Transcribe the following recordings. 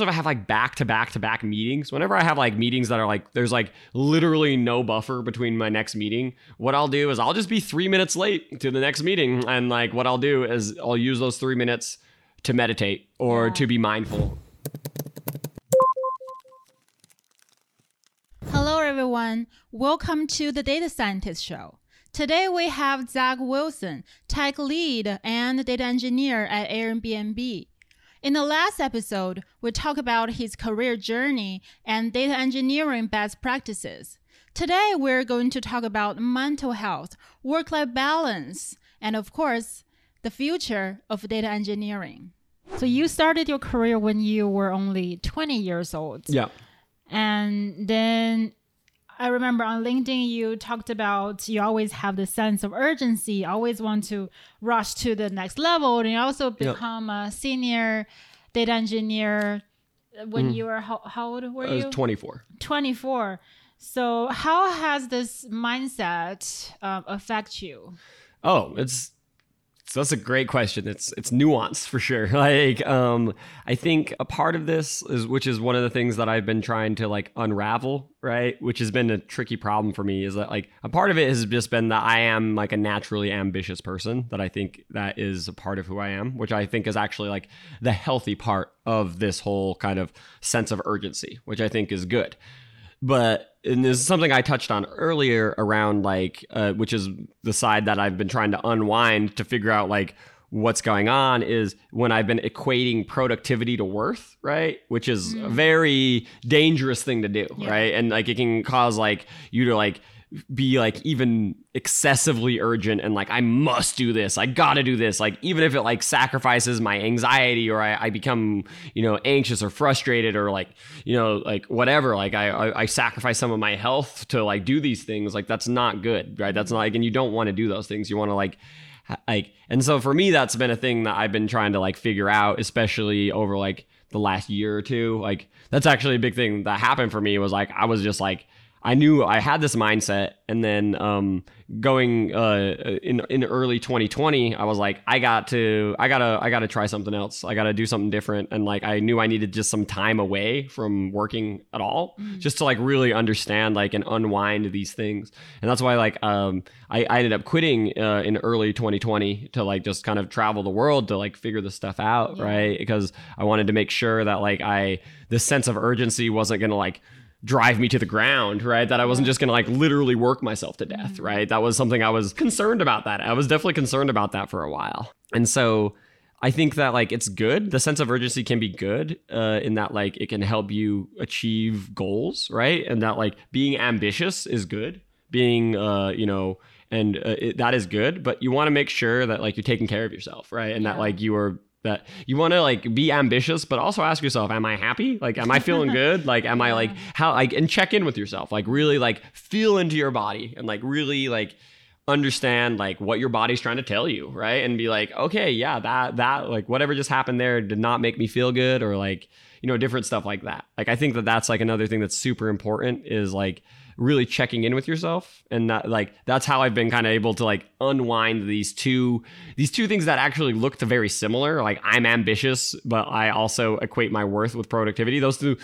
if I have like back to back to back meetings, whenever I have like meetings that are like there's like literally no buffer between my next meeting, what I'll do is I'll just be three minutes late to the next meeting. And like what I'll do is I'll use those three minutes to meditate or Yeah. to be mindful. Hello, everyone. Welcome to the Data Scientist Show. Today we have Zach Wilson, tech lead and data engineer at Airbnb. In the last episode, we talked about his career journey and data engineering best practices. Today, we're going to talk about mental health, work life balance, and of course, the future of data engineering. So, you started your career when you were only 20 years old. Yeah. And then I remember on LinkedIn, you talked about you always have the sense of urgency, always want to rush to the next level. And you also become a senior data engineer when you were, how, how old were Mm. I was you? 24. 24. So, how has this mindset um, affect you? Oh, it's so that's a great question. It's it's nuanced for sure. Like um I think a part of this is which is one of the things that I've been trying to like unravel, right? Which has been a tricky problem for me is that like a part of it has just been that I am like a naturally ambitious person that I think that is a part of who I am, which I think is actually like the healthy part of this whole kind of sense of urgency, which I think is good but and this is something I touched on earlier around like uh, which is the side that I've been trying to unwind to figure out like what's going on is when I've been equating productivity to worth, right? Which is a very dangerous thing to do, Yeah. right? And like it can cause like you to like be like even excessively urgent and like I must do this. I gotta do this. Like even if it like sacrifices my anxiety or I, I become you know anxious or frustrated or like you know like whatever. Like I, I I sacrifice some of my health to like do these things. Like that's not good, right? That's not like and you don't want to do those things. You want to like like and so for me that's been a thing that I've been trying to like figure out, especially over like the last year or two. Like that's actually a big thing that happened for me was like I was just like I knew I had this mindset, and then um, going uh, in in early 2020, I was like, I got to, I gotta, I gotta try something else. I gotta do something different, and like I knew I needed just some time away from working at all, just to like really understand like and unwind these things. And that's why like um, I, I ended up quitting uh, in early 2020 to like just kind of travel the world to like figure this stuff out, Yeah. right? Because I wanted to make sure that like I this sense of urgency wasn't gonna like drive me to the ground, right? That I wasn't just gonna like literally work myself to death, right? That was something I was concerned about that. I was definitely concerned about that for a while. And so I think that like it's good. The sense of urgency can be good uh, in that like it can help you achieve goals, right? And that like being ambitious is good. Being uh, you know, and uh, it, that is good, but you want to make sure that like you're taking care of yourself, right? And that like you are that you want to like be ambitious but also ask yourself am i happy? Like am i feeling good? Like am i like how like and check in with yourself like really like feel into your body and like really like understand like what your body's trying to tell you right? And be like okay yeah that that like whatever just happened there did not make me feel good or like you know different stuff like that. Like i think that that's like another thing that's super important is like really checking in with yourself and that like that's how i've been kind of able to like unwind these two these two things that actually looked very similar. Like i'm ambitious but i also equate my worth with productivity. Those two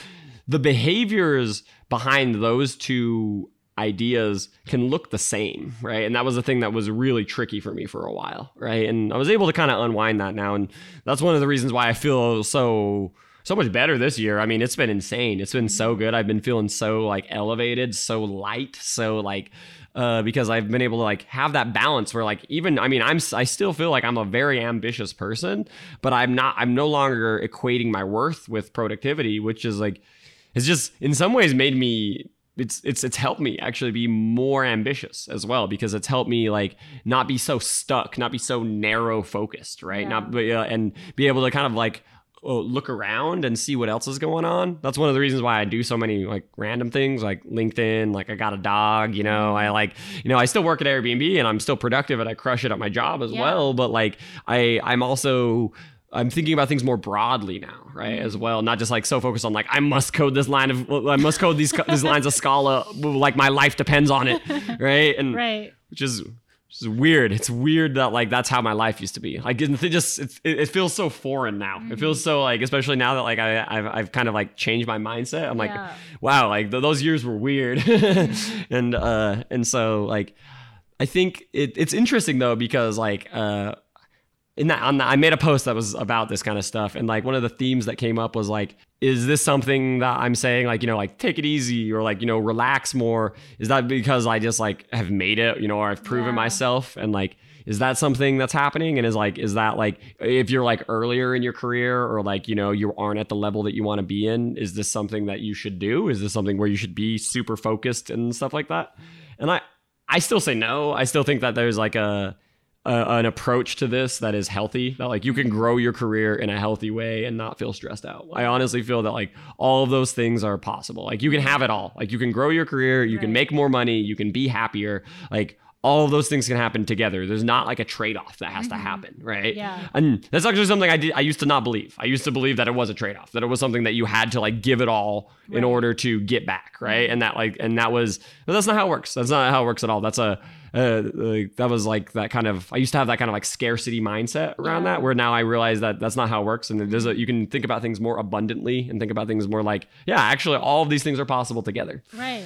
the behaviors behind those two ideas can look the same right? And that was the thing that was really tricky for me for a while right? And i was able to kind of unwind that now and that's one of the reasons why i feel so so much better this year. I mean, it's been insane. It's been so good. I've been feeling so like elevated, so light, so like uh, because I've been able to like have that balance where like even I mean I'm I still feel like I'm a very ambitious person, but I'm not. I'm no longer equating my worth with productivity, which is like it's just in some ways made me it's it's it's helped me actually be more ambitious as well because it's helped me like not be so stuck, not be so narrow focused, right? Yeah. Not but, uh, and be able to kind of like Oh, look around and see what else is going on. That's one of the reasons why I do so many like random things like LinkedIn, like I got a dog, you know, I mm-hmm. like, you know, I still work at Airbnb and I'm still productive and I crush it at my job as Yeah. well, but like I I'm also I'm thinking about things more broadly now, right? As well, not just like so focused on like I must code this line of I must code these these lines of Scala like my life depends on it, right? And Right. which is It's weird. It's weird that like that's how my life used to be. Like it just it, it feels so foreign now. It feels so like especially now that like I I've, I've kind of like changed my mindset. I'm like Yeah. wow, like th- those years were weird. and uh and so like I think it, it's interesting though because like uh in that on the, I made a post that was about this kind of stuff and like one of the themes that came up was like is this something that I'm saying like you know like take it easy or like you know relax more? Is that because I just like have made it you know or I've proven Yeah. myself? And like is that something that's happening? And is like is that like if you're like earlier in your career or like you know you aren't at the level that you want to be in is this something that you should do? Is this something where you should be super focused and stuff like that? And I I still say no. I still think that there's like a a, an approach to this that is healthy that like you can grow your career in a healthy way and not feel stressed out. I honestly feel that like all of those things are possible. Like you can have it all. Like you can grow your career you can make more money you can be happier. Like all of those things can happen together. There's not like a trade-off that has to mm-hmm. happen right? Yeah. and that's actually something i did i used to not believe. I used to believe that it was a trade-off that it was something that you had to like give it all in order to get back right? Mm-hmm. And that like and that was but that's not how it works. That's not how it works at all. That's a uh, like, that was like that kind of I used to have that kind of like scarcity mindset around Yeah. that where now I realize that that's not how it works and there's a you can think about things more abundantly and think about things more like yeah actually all of these things are possible together Right.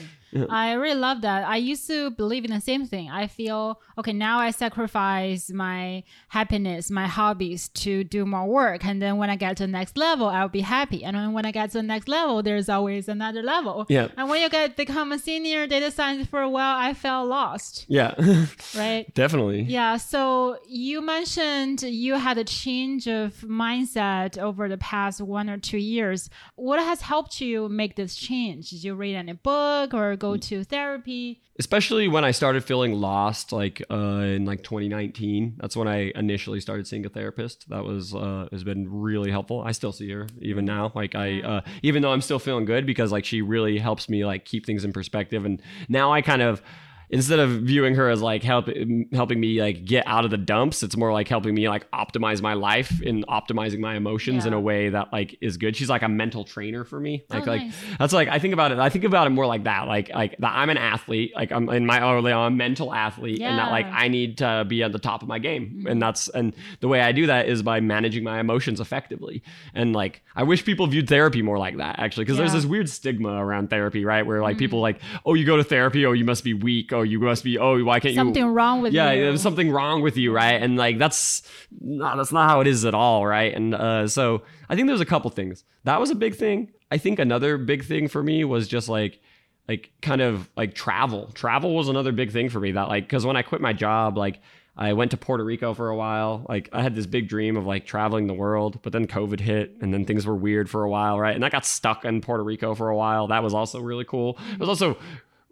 I really love that. I used to believe in the same thing. I feel okay now I sacrifice my happiness, my hobbies to do more work. And then when I get to the next level, I'll be happy. And then when I get to the next level, there's always another level. Yeah. And when you get become a senior data scientist for a while, I felt lost. yeah Right. definitely Yeah, so you mentioned you had a change of mindset over the past one or two years. What has helped you make this change? Did you read any book or go to therapy? especially when I started feeling lost, like uh, in like 2019. That's when I initially started seeing a therapist. That was uh, has been really helpful. I still see her even now. Like I, uh, even though I'm still feeling good because like she really helps me like keep things in perspective. And now I kind of instead of viewing her as like help, helping me like get out of the dumps, it's more like helping me like optimize my life and optimizing my emotions in a way that like is good. She's like a mental trainer for me. Like Oh, like nice. that's like I think about it. I think about it more like that. Like like that I'm an athlete. Like I'm in my early on a mental athlete, and that like Mm-hmm. I need to be at the top of my game. And that's and the way I do that is by managing my emotions effectively. And like I wish people viewed therapy more like that actually, because there's Yeah. Mm-hmm. this weird stigma around therapy, right? Where like people like, oh, you go to therapy, oh, you must be weak, oh, you must be, oh, why can't Something you? wrong with yeah, you. there's something wrong with you, right? And like that's no, that's not how it is at all, right? And uh, so I think there's a couple things. That was a big thing. I think another big thing for me was just like like kind of like travel. Travel was another big thing for me. That like because when I quit my job, like I went to Puerto Rico for a while. Like I had this big dream of like traveling the world, but then COVID hit and then things were weird for a while, right? And I got stuck in Puerto Rico for a while. That was also really cool. It was also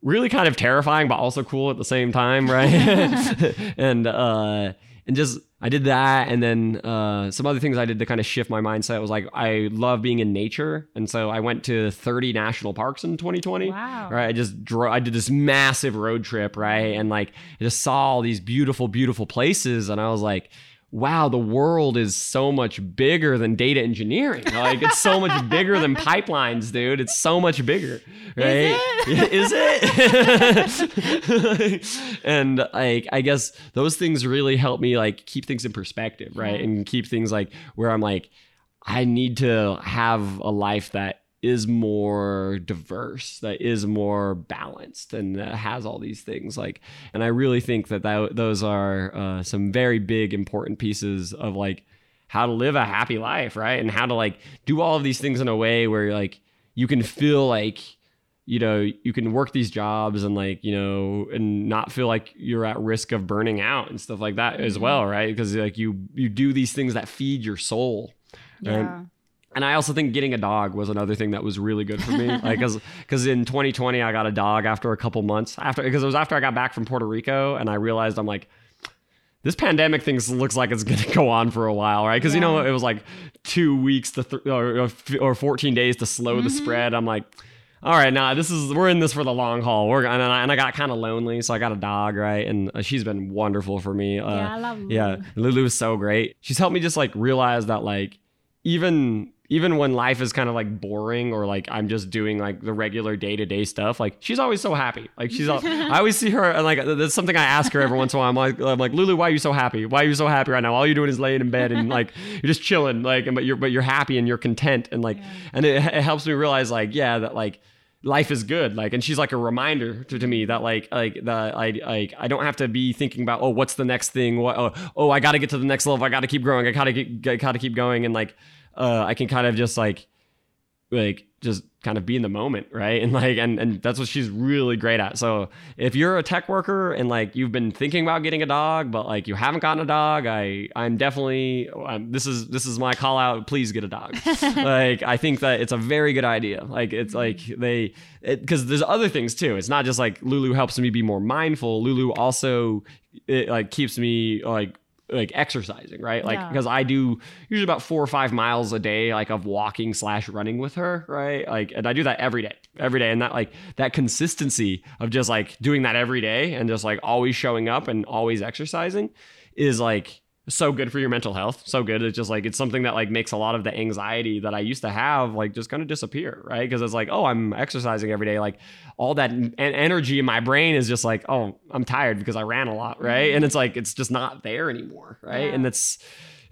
really kind of terrifying, but also cool at the same time, right? and uh and just I did that, and then uh, some other things I did to kind of shift my mindset was like I love being in nature, and so I went to 30 national parks in 2020. Wow. Right, I just drove. I did this massive road trip, right, and like I just saw all these beautiful, beautiful places, and I was like. Wow, the world is so much bigger than data engineering. Like it's so much bigger than pipelines, dude. It's so much bigger, right? it? Is it? and like I guess those things really help me like keep things in perspective, right? And keep things like where I'm like I need to have a life that is more diverse, that is more balanced, and that has all these things. Like, and I really think that, that those are uh, some very big, important pieces of like how to live a happy life, right? And how to like do all of these things in a way where like you can feel like you know you can work these jobs and like you know and not feel like you're at risk of burning out and stuff like that as well right because like you you do these things that feed your soul Yeah. and I also think getting a dog was another thing that was really good for me. like, cause, 'cause in 2020, I got a dog after a couple months after, because it was after I got back from Puerto Rico and I realized I'm like, this pandemic thing looks like it's going to go on for a while, right? Because, you know, Yeah. it was like two weeks to th- or, or 14 days to slow the Mm-hmm. spread. I'm like, all right, nah, this is we're in this for the long haul. We're and I, and I got kind of lonely, so I got a dog, right? And uh, she's been wonderful for me. Uh, Yeah, I love Lulu. Yeah, Lulu. Lulu is so great. She's helped me just like realize that like even even when life is kind of like boring or like I'm just doing like the regular day to day stuff, like she's always so happy. Like she's, all, I always see her and like that's something I ask her every once in a while. I'm like, I'm like, Lulu, why are you so happy? Why are you so happy right now? All you're doing is laying in bed and like you're just chilling, like, but you're but you're happy and you're content and like, yeah. and it, it helps me realize like, yeah, that like life is good like and she's like a reminder to, to me that like like that I like I don't have to be thinking about oh what's the next thing what oh, oh I got to get to the next level I got to keep growing I got to get got to keep going and like uh, I can kind of just like like just kind of be in the moment right? And like and and that's what she's really great at. So if you're a tech worker and like you've been thinking about getting a dog but like you haven't gotten a dog i i'm definitely I'm, this is this is my call out. Please get a dog. Like i think that it's a very good idea. Like it's like they because there's other things too. It's not just like lulu helps me be more mindful. Lulu also it like keeps me like like exercising, right? Like because yeah. I do usually about four or five miles a day, like of walking slash running with her, right? Like, and I do that every day, every day, and that like that consistency of just like doing that every day and just like always showing up and always exercising is like so good for your mental health so good it's just like it's something that like makes a lot of the anxiety that i used to have like just kind of disappear right because it's like oh i'm exercising every day like all that en- energy in my brain is just like oh i'm tired because i ran a lot right mm-hmm. and it's like it's just not there anymore right yeah. and it's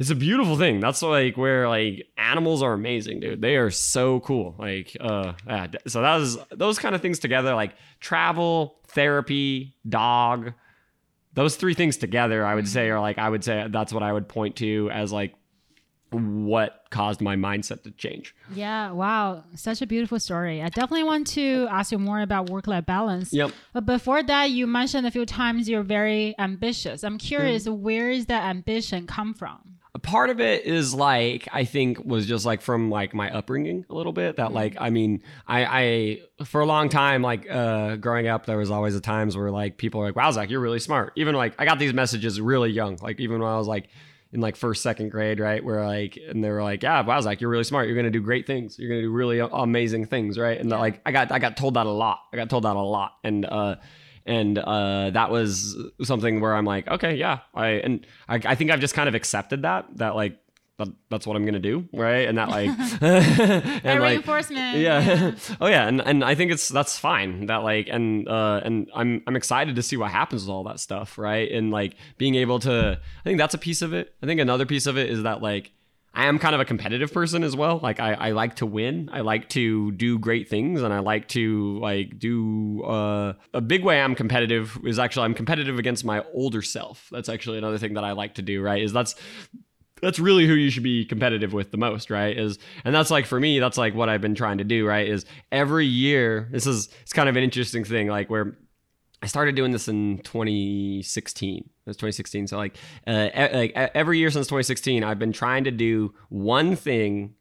it's a beautiful thing that's like where like animals are amazing dude they are so cool like uh yeah. so that was those kind of things together like travel therapy dog those three things together, I would say, are like I would say that's what I would point to as like what caused my mindset to change. Yeah, wow, such a beautiful story. I definitely want to ask you more about work-life balance. Yep. But before that, you mentioned a few times you're very ambitious. I'm curious, mm. where is that ambition come from? Part of it is like I think was just like from like my upbringing a little bit that like I mean I I for a long time like uh growing up there was always the times where like people are like wow Zach you're really smart. Even like I got these messages really young like even when I was like in like first second grade right where like and they were like yeah wow Zach you're really smart. You're gonna do great things. You're gonna do really amazing things right and yeah. like I got I got told that a lot. I got told that a lot and uh and uh, that was something where I'm like, okay, yeah, I and I, I think I've just kind of accepted that that like that, that's what I'm gonna do, right? And that like, and like, reinforcement. Yeah. yeah. oh yeah, and and I think it's that's fine. That like, and uh, and I'm I'm excited to see what happens with all that stuff, right? And like being able to, I think that's a piece of it. I think another piece of it is that like I am kind of a competitive person as well. Like I, I like to win. I like to do great things and I like to like do uh, a big way I'm competitive is actually I'm competitive against my older self. That's actually another thing that I like to do, right? Is that's that's really who you should be competitive with the most, right? Is and that's like for me, that's like what I've been trying to do, right? Is every year, this is it's kind of an interesting thing, like where I started doing this in 2016. It was 2016. So like, uh, like every year since 2016, I've been trying to do one thing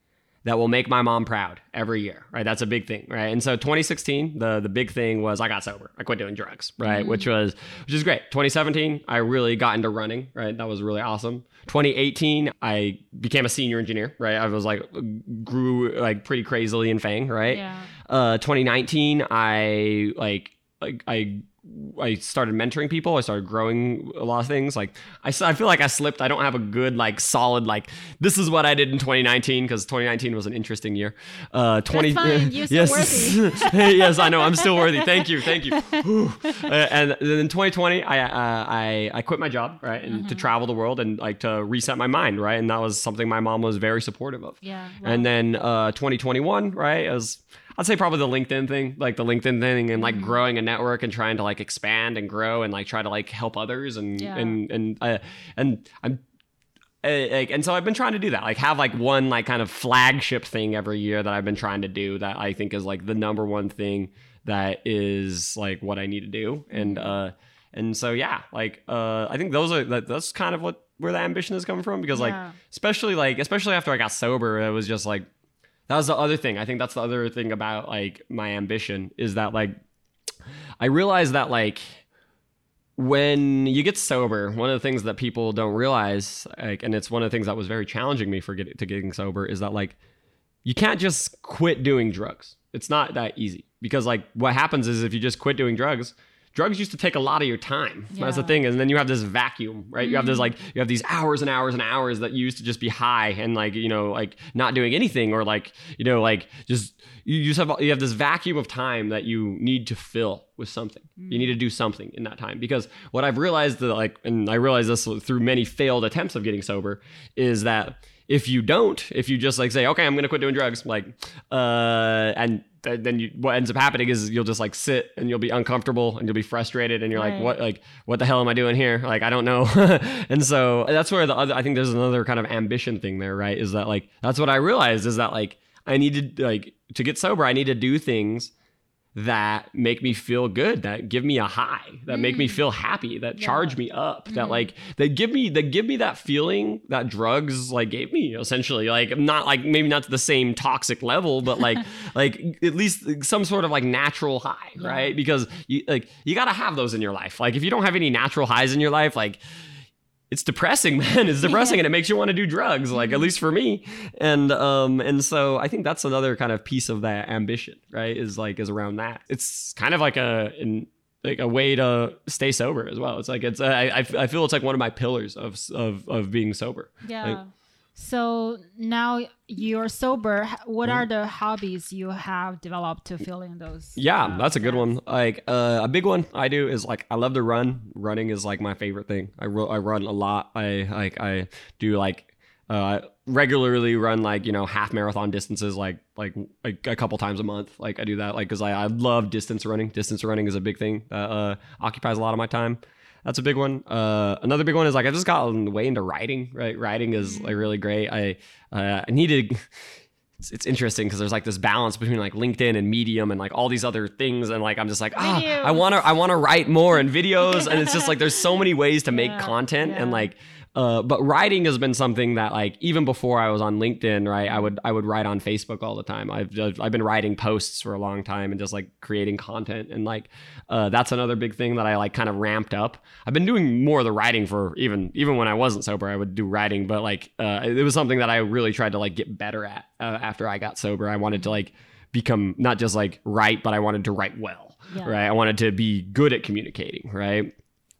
that will make my mom proud every year, right? That's a big thing, right? And so 2016, the the big thing was I got sober. I quit doing drugs, right? Mm-hmm. Which was which is great. 2017, I really got into running, right? That was really awesome. 2018, I became a senior engineer, right? I was like grew like pretty crazily in FAANG, right? Yeah. Uh, 2019, I like like I I started mentoring people. I started growing a lot of things. Like I, I feel like I slipped. I don't have a good like solid like this is what I did in 2019 because 2019 was an interesting year. Uh, 20 That's yes, yes, I know. I'm still worthy. Thank you, thank you. uh, and then in 2020, I uh, I I quit my job right and mm-hmm. to travel the world and like to reset my mind right and that was something my mom was very supportive of. Yeah. And then uh, 2021 right as I'd say probably the LinkedIn thing, like the LinkedIn thing, and like mm-hmm. growing a network and trying to like expand and grow and like try to like help others and yeah. and and uh, and I'm uh, like and so I've been trying to do that, like have like one like kind of flagship thing every year that I've been trying to do that I think is like the number one thing that is like what I need to do, and mm-hmm. uh and so yeah, like uh I think those are that, that's kind of what where the ambition is coming from because like especially like especially after I got sober, it was just like that was the other thing. I think that's the other thing about like my ambition is that like I realized that like when you get sober, one of the things that people don't realize, like, and it's one of the things that was very challenging me for to getting sober, is that like you can't just quit doing drugs. It's not that easy because like what happens is if you just quit doing drugs, drugs used to take a lot of your time. That's the thing. And then you have this vacuum, right? You have this mm-hmm. like you have these hours and hours and hours that you used to just be high and like, you know, like not doing anything or like, you know, like just you just have you have this vacuum of time that you need to fill with something. You need to do something in that time because what I've realized that like and I realized this through many failed attempts of getting sober is that if you don't, if you just like say, okay, I'm gonna quit doing drugs, like, uh, and th- then you, what ends up happening is you'll just like sit and you'll be uncomfortable and you'll be frustrated and you're like, what, like, what the hell am I doing here? Like, I don't know. and so that's where the other, I think there's another kind of ambition thing there, right? Is that like, that's what I realized is that like, I needed like to get sober, I need to do things that make me feel good that give me a high that make me mm. feel happy that Yeah. charge me up that mm. like that give me that give me that feeling that drugs like gave me essentially. Like not like maybe not to the same toxic level but like like at least some sort of like natural high right? Because you like you got to have those in your life. Like if you don't have any natural highs in your life like it's depressing man. It's depressing and it makes you want to do drugs like at least for me. And um and so i think that's another kind of piece of that ambition right is like is around that. It's kind of like a in like a way to stay sober as well. It's like it's i i, I feel it's like one of my pillars of of of being sober. Yeah. So now you're sober. What are the hobbies you have developed to fill in those? Yeah, that's a good one. Like uh, a big one I do is like I love to run. Running is like my favorite thing. I ru- I run a lot. I like I do like uh regularly run like you know half marathon distances like like like a couple times a month. Like I do that like because I I love distance running. Distance running is a big thing that uh, occupies a lot of my time. That's a big one. Uh, another big one is like I just gotten the way into writing. Right, writing is like really great. I uh, I needed. It's, it's interesting because there's like this balance between like LinkedIn and Medium and like all these other things, and like I'm just like ah, I want to I want to write more and videos, and it's just like there's so many ways to make Yeah, content, and like uh, but writing has been something that like even before I was on LinkedIn, right? I would I would write on Facebook all the time. I've I've been writing posts for a long time and just like creating content and like uh, that's another big thing that I like kind of ramped up. I've been doing more of the writing for even even when I wasn't sober. I would do writing, but like uh, it was something that I really tried to like get better at uh, after I got sober. I wanted to like become not just like write, but I wanted to write well, Yeah. right? I wanted to be good at communicating, right?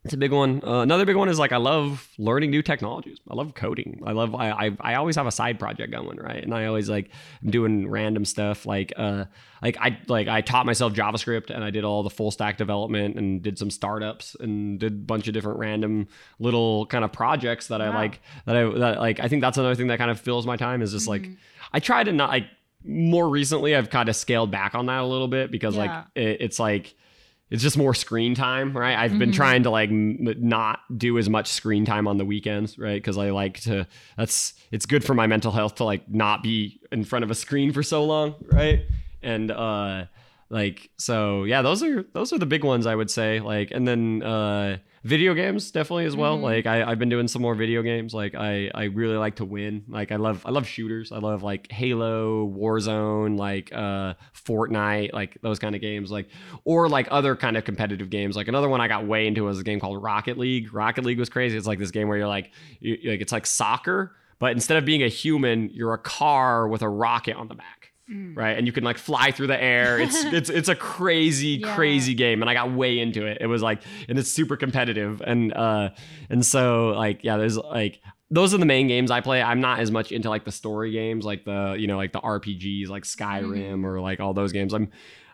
It's a big one. Uh, another big one is like I love learning new technologies. I love coding. I love. I, I I always have a side project going, right? And I always like I'm doing random stuff. Like uh like I like I taught myself JavaScript and I did all the full stack development and did some startups and did a bunch of different random little kind of projects that I like that I that like I think that's another thing that kind of fills my time is just like I try to not like more recently I've kind of scaled back on that a little bit because like it, it's like it's just more screen time, right? I've been trying to like m- not do as much screen time on the weekends, right? Because I like to. That's it's good for my mental health to like not be in front of a screen for so long, right? And uh, like so, yeah, those are those are the big ones I would say. Like, and then uh, video games definitely as well. Like, I I've been doing some more video games. Like, I I really like to win. Like, I love I love shooters. I love like Halo, Warzone, like uh, Fortnite, like those kind of games. Like or like other kind of competitive games. Like another one I got way into was a game called Rocket League. Rocket League was crazy. It's like this game where you're like, you, like it's like soccer, but instead of being a human, you're a car with a rocket on the back. Right, and you can like fly through the air. It's it's it's a crazy Yeah. crazy game, and I got way into it. It was like, and it's super competitive, and uh, and so like yeah, there's like those are the main games I play. I'm not as much into like the story games, like the you know like the RPGs, like Skyrim or like all those games. I'm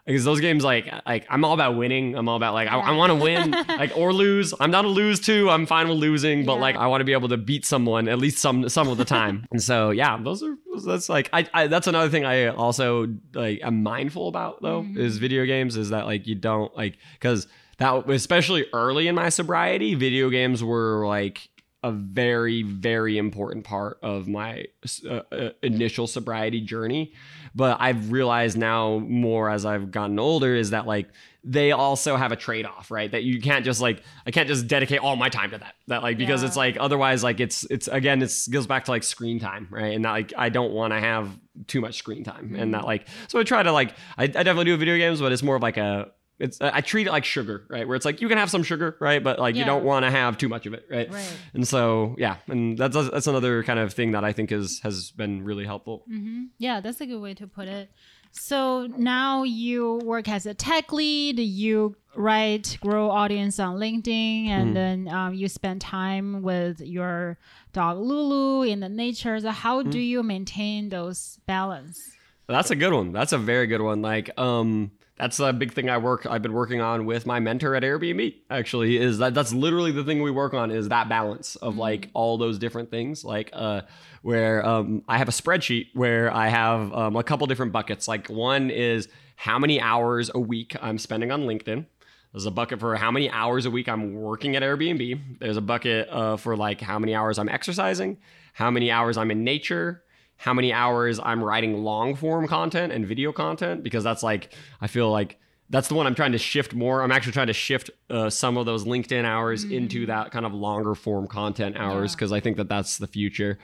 because those games like like I'm all about winning. I'm all about like I, I want to win like or lose. I'm not a lose too. I'm fine with losing, but Yeah. like I want to be able to beat someone at least some some of the time. and so yeah, those are that's like I, I that's another thing I also like am mindful about though is video games is that like you don't like because that especially early in my sobriety, video games were like a very very important part of my uh, uh, initial sobriety journey but i've realized now more as i've gotten older is that like they also have a trade-off right? That you can't just like i can't just dedicate all my time to that. That like because Yeah. it's like otherwise like it's it's again it's goes back to like screen time right? And that like i don't want to have too much screen time. And mm-hmm. that like so i try to like I, I definitely do video games but it's more of like a it's I treat it like sugar, right? Where it's like you can have some sugar, right? But like you don't want to have too much of it, right? Right. And so yeah, and that's that's another kind of thing that I think is has been really helpful. hmm Yeah, that's a good way to put it. So now you work as a tech lead. You write, grow audience on LinkedIn, and Mhm. then um, you spend time with your dog Lulu in the nature. So how Mm-hmm. do you maintain those balance? That's a good one. That's a very good one. Like, um, that's a big thing I work. I've been working on with my mentor at Airbnb. Actually, is that that's literally the thing we work on is that balance of like all those different things. Like, uh, where um, I have a spreadsheet where I have um, a couple different buckets. Like, one is how many hours a week I'm spending on LinkedIn. There's a bucket for how many hours a week I'm working at Airbnb. There's a bucket uh, for like how many hours I'm exercising, how many hours I'm in nature, how many hours I'm writing long form content and video content because that's like I feel like that's the one I'm trying to shift more. I'm actually trying to shift uh, some of those LinkedIn hours into that kind of longer form content hours Yeah. because I think that that's the future.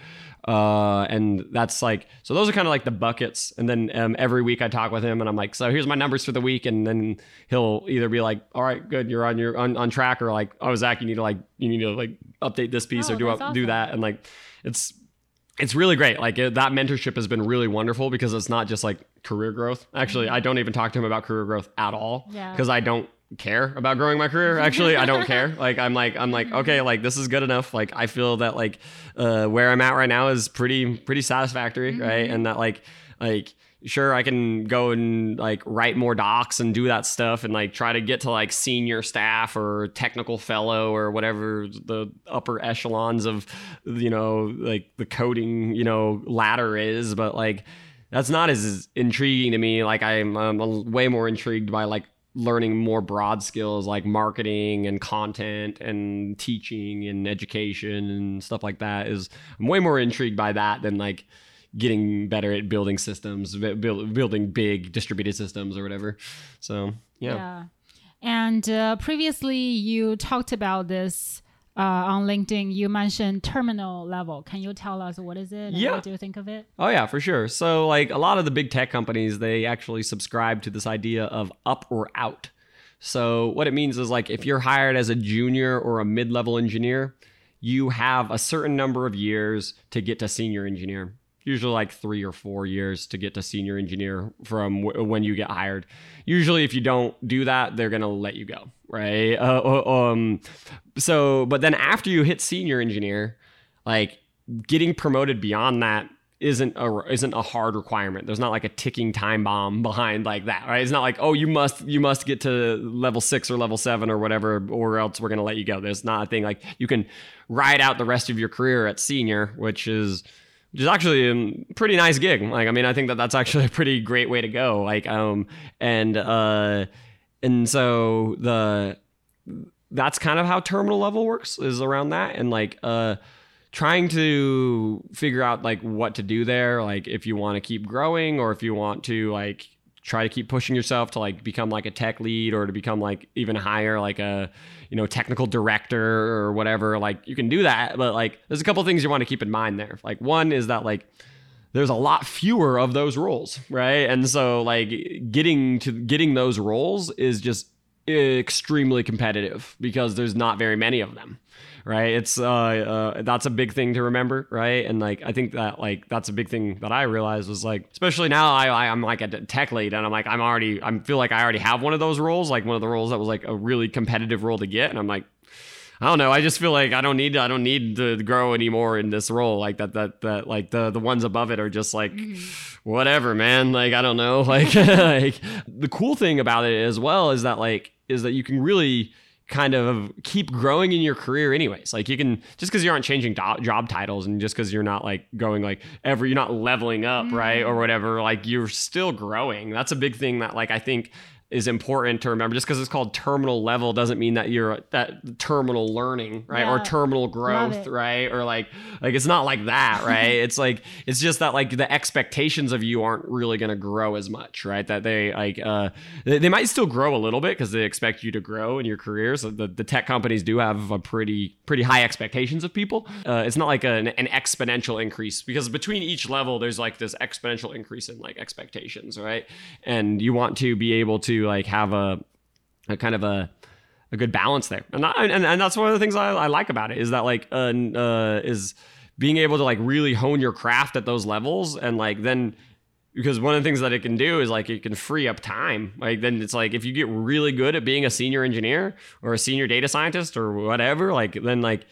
Uh, and that's like so those are kind of like the buckets. And then um, every week I talk with him and I'm like, so here's my numbers for the week, and then he'll either be like, all right, good, you're on your on, on track, or like, oh Zach, you need to like you need to like update this piece Oh, or do awesome. do that, and like it's it's really great. Like it, that mentorship has been really wonderful because it's not just like career growth. Actually, I don't even talk to him about career growth at all Yeah. because I don't care about growing my career. Actually, I don't care. Like I'm like I'm like okay, like this is good enough. Like I feel that like uh, where I'm at right now is pretty pretty satisfactory, right? And that like like sure I can go and like write more docs and do that stuff and like try to get to like senior staff or technical fellow or whatever the upper echelons of you know like the coding you know ladder is but like that's not as intriguing to me. Like I'm, I'm way more intrigued by like learning more broad skills like marketing and content and teaching and education and stuff like that is I'm way more intrigued by that than like getting better at building systems build, building big distributed systems or whatever so yeah, And uh, previously, you talked about this uh, on LinkedIn. You mentioned terminal level. Can you tell us what is it? And Yeah. What do you think of it? Oh yeah, for sure. So like a lot of the big tech companies, they actually subscribe to this idea of up or out. So what it means is like if you're hired as a junior or a mid-level engineer, you have a certain number of years to get to senior engineer. Usually like 3 or 4 years to get to senior engineer from w- when you get hired. Usually if you don't do that, they're to let you go, right? Uh, uh, um so but then after you hit senior engineer, like getting promoted beyond that isn't a isn't a hard requirement. There's not like a ticking time bomb behind like that, right? It's not like oh you must you must get to level six or level seven or whatever, or else we're gonna let you go. There's not a thing like you can ride out the rest of your career at senior, which is which is actually a pretty nice gig. Like I mean, I think that that's actually a pretty great way to go. Like um and uh and so the that's kind of how terminal level works is around that and like uh trying to figure out like what to do there like if you want to keep growing or if you want to like try to keep pushing yourself to like become like a tech lead or to become like even higher like a you know technical director or whatever like you can do that but like there's a couple things you want to keep in mind there. Like one is that like there's a lot fewer of those roles right? And so like getting to getting those roles is just extremely competitive because there's not very many of them right? It's uh, uh that's a big thing to remember right? And like i think that like that's a big thing that i realized was like especially now i, I i'm like a tech lead and i'm like i'm already i feel like i already have one of those roles like one of the roles that was like a really competitive role to get and i'm like I don't know. I just feel like I don't need I don't need to grow anymore in this role. Like that that that like the the ones above it are just like mm-hmm. whatever, man. Like I don't know. Like like the cool thing about it as well is that like is that you can really kind of keep growing in your career anyways like you can just because you aren't changing do- job titles and just because you're not like going like every you're not leveling up right or mm. whatever like you're still growing that's a big thing that like i think is important to remember. Just because it's called terminal level doesn't mean that you're that terminal learning, right? Or terminal growth, right? Or like like it's not like that, right? it's like it's just that like the expectations of you aren't really going to grow as much, right? That they like uh they, they might still grow a little bit because they expect you to grow in your career. So the, the tech companies do have a pretty pretty high expectations of people. Uh, it's not like an, an exponential increase because between each level there's like this exponential increase in like expectations, right? And you want to be able to like have a a kind of a a good balance there, and I, and, and that's one of the things I, I like about it is that like uh, uh is being able to like really hone your craft at those levels and like then because one of the things that it can do is like it can free up time. Like then it's like if you get really good at being a senior engineer or a senior data scientist or whatever, like then like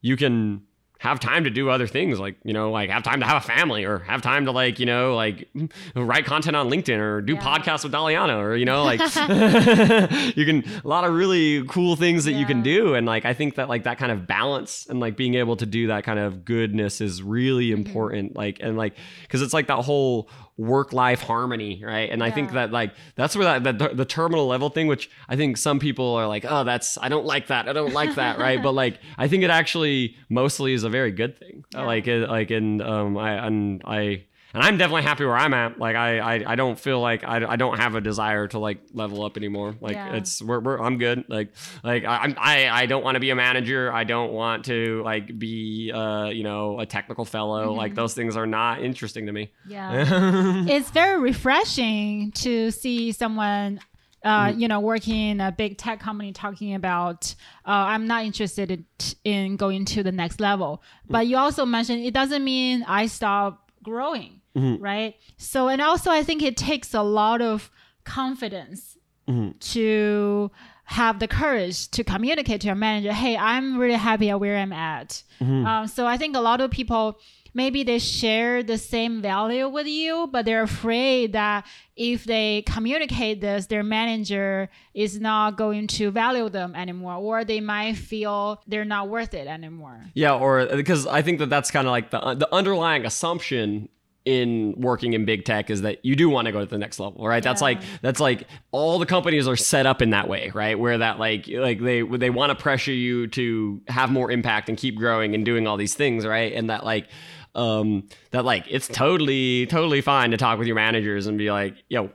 you can have time to do other things like you know like have time to have a family or have time to like you know like write content on linkedin or do Yeah. podcasts with daliana or you know like you can a lot of really cool things that you can do and like i think that like that kind of balance and like being able to do that kind of goodness is really Mm-hmm. important like and like because it's like that whole work life harmony right? And i think that like that's where that, that the terminal level thing which i think some people are like oh that's i don't like that. I don't like that right? But like i think it actually mostly is a very good thing. Yeah. like it, like and um i and i and I'm definitely happy where I'm at. Like I, I, I don't feel like I, I don't have a desire to like level up anymore. Like Yeah. it's we're, we're I'm good. Like like I, I'm I, I don't want to be a manager. I don't want to like be uh you know a technical fellow. Like those things are not interesting to me. Yeah. it's very refreshing to see someone uh, you know, working in a big tech company talking about, uh, I'm not interested in, in going to the next level. But you also mentioned it doesn't mean I stop growing, Mm-hmm. right? So, and also I think it takes a lot of confidence mm-hmm. to have the courage to communicate to your manager, hey, I'm really happy at where I'm at. Mm-hmm. Um, so I think a lot of people maybe they share the same value with you, but they're afraid that if they communicate this, their manager is not going to value them anymore, or they might feel they're not worth it anymore. Yeah, or uh, because I think that that's kind of like the uh, the underlying assumption in working in big tech is that you do want to go to the next level, right? That's Yeah. like that's like all the companies are set up in that way, right? Where that like like they they want to pressure you to have more impact and keep growing and doing all these things, right? And that like um that like it's totally totally fine to talk with your managers and be like, "Yo,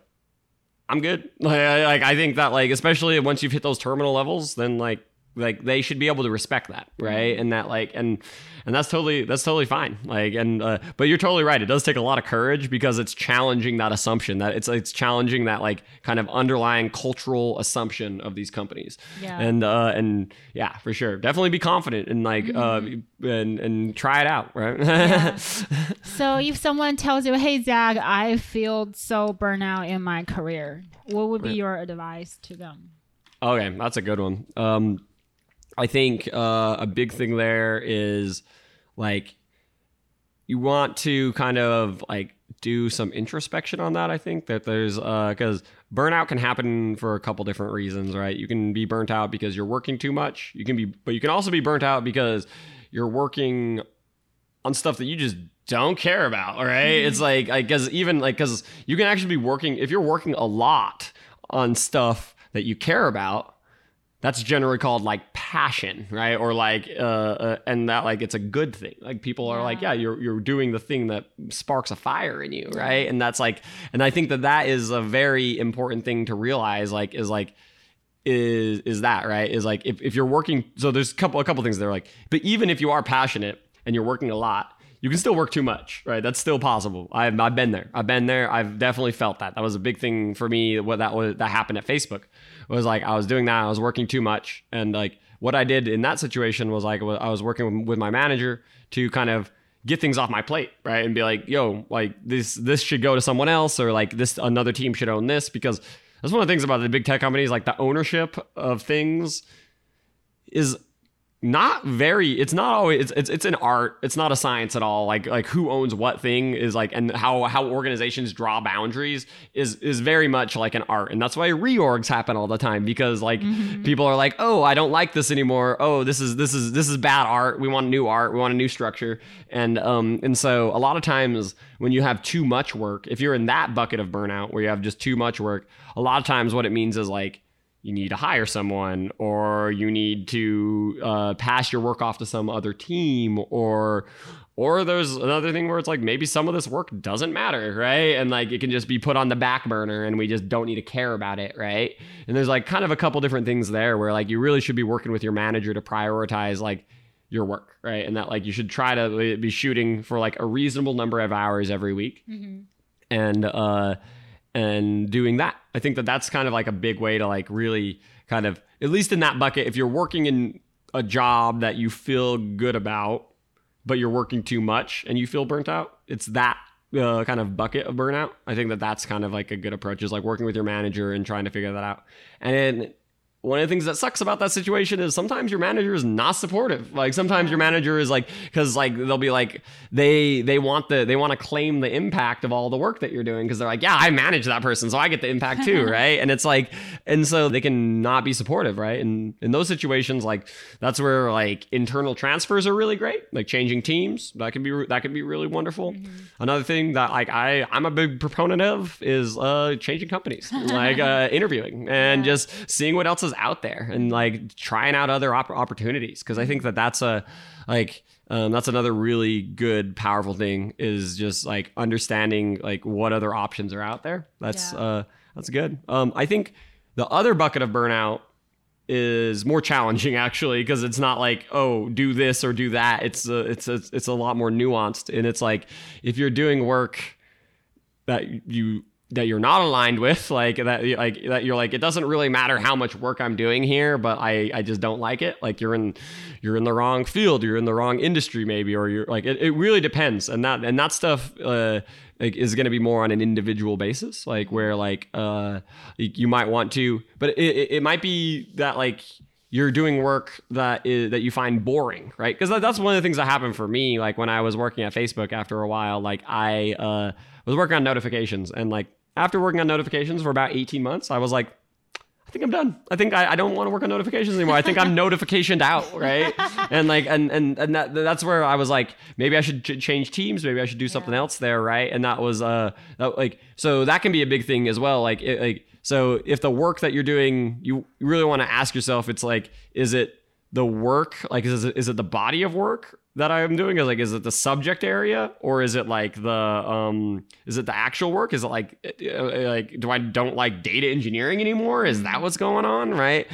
I'm good." Like I, like I think that like especially once you've hit those terminal levels, then like like they should be able to respect that right and that like and and that's totally that's totally fine like and uh, but you're totally right it does take a lot of courage because it's challenging that assumption that it's it's challenging that like kind of underlying cultural assumption of these companies Yeah. and uh and yeah for sure definitely be confident and like uh and and try it out right Yeah. So if someone tells you, hey, Zach, I feel so burnout in my career, what would be your advice to them? Okay, that's a good one. Um, I think uh, a big thing there is like you want to kind of like do some introspection on that. I think that there's uh, because burnout can happen for a couple different reasons, right? You can be burnt out because you're working too much. You can be, but you can also be burnt out because you're working on stuff that you just don't care about right it's mm-hmm. like i guess even like because you can actually be working if you're working a lot on stuff that you care about that's generally called like passion right? Or like uh, uh and that like it's a good thing. Like people are like Yeah. yeah you're you're doing the thing that sparks a fire in you right? And that's like and i think that that is a very important thing to realize like is like is is that right? Is like if, if you're working so there's a couple a couple things there like but even if you are passionate and you're working a lot you can still work too much right? That's still possible. I've, I've been there. I've been there. I've definitely felt that. That was a big thing for me what that was that happened at facebook was like i was doing that i was working too much and like what i did in that situation was like i was working with my manager to kind of get things off my plate right and be like yo like this this should go to someone else or like this another team should own this because that's one of the things about the big tech companies like the ownership of things is not very it's not always it's, it's it's an art. It's not a science at all. Like like who owns what thing is like and how how organizations draw boundaries is is very much like an art. And that's why reorgs happen all the time because like people are like oh i don't like this anymore. Oh this is this is this is bad art. We want new art. We want a new structure. And um and so a lot of times when you have too much work if you're in that bucket of burnout where you have just too much work a lot of times what it means is like you need to hire someone or you need to uh, pass your work off to some other team or or there's another thing where it's like maybe some of this work doesn't matter right? And like it can just be put on the back burner and we just don't need to care about it right? And there's like kind of a couple different things there where like you really should be working with your manager to prioritize like your work right? And that like you should try to be shooting for like a reasonable number of hours every week. And uh and doing that. I think that that's kind of like a big way to like really kind of at least in that bucket if you're working in a job that you feel good about but you're working too much and you feel burnt out, it's that uh, kind of bucket of burnout. I think that that's kind of like a good approach is like working with your manager and trying to figure that out. And then one of the things that sucks about that situation is sometimes your manager is not supportive. Like sometimes your manager is like because like they'll be like they they want the they want to claim the impact of all the work that you're doing because they're like yeah I manage that person so I get the impact too right and it's like and so they can not be supportive right and in those situations like that's where like internal transfers are really great like changing teams that can be that can be really wonderful. Another thing that like I I'm a big proponent of is uh changing companies like uh interviewing and Yeah. just seeing what else is out there and like trying out other op- opportunities because I think that that's a like um, that's another really good powerful thing is just like understanding like what other options are out there. That's Yeah. uh that's good. Um, I think the other bucket of burnout is more challenging actually because it's not like oh do this or do that it's a, it's a, it's a lot more nuanced and it's like if you're doing work that you that you're not aligned with like that like that you're like it doesn't really matter how much work I'm doing here but I I just don't like it like you're in you're in the wrong field you're in the wrong industry maybe or you're like it, it really depends and that and that stuff uh like is going to be more on an individual basis like where like uh you might want to but it, it, might be that like you're doing work that is that you find boring, right? Because that's one of the things that happened for me. Like when I was working at Facebook, after a while, like I uh, was working on notifications, and like after working on notifications for about 18 months, I was like, I think I'm done. I think I, I don't want to work on notifications anymore. I think I'm notificationed out, right? And like, and and and that that's where I was like, maybe I should ch- change teams. Maybe I should do something Yeah. else there, right? And that was uh, that, like, so that can be a big thing as well. Like, it, like, so if the work that you're doing, you really want to ask yourself, it's like, is it the work? Like, is it, is it the body of work? That I'm doing is like, is it the subject area or is it like the um, is it the actual work? Is it like, uh, like, do I don't like data engineering anymore? Is that what's going on, right?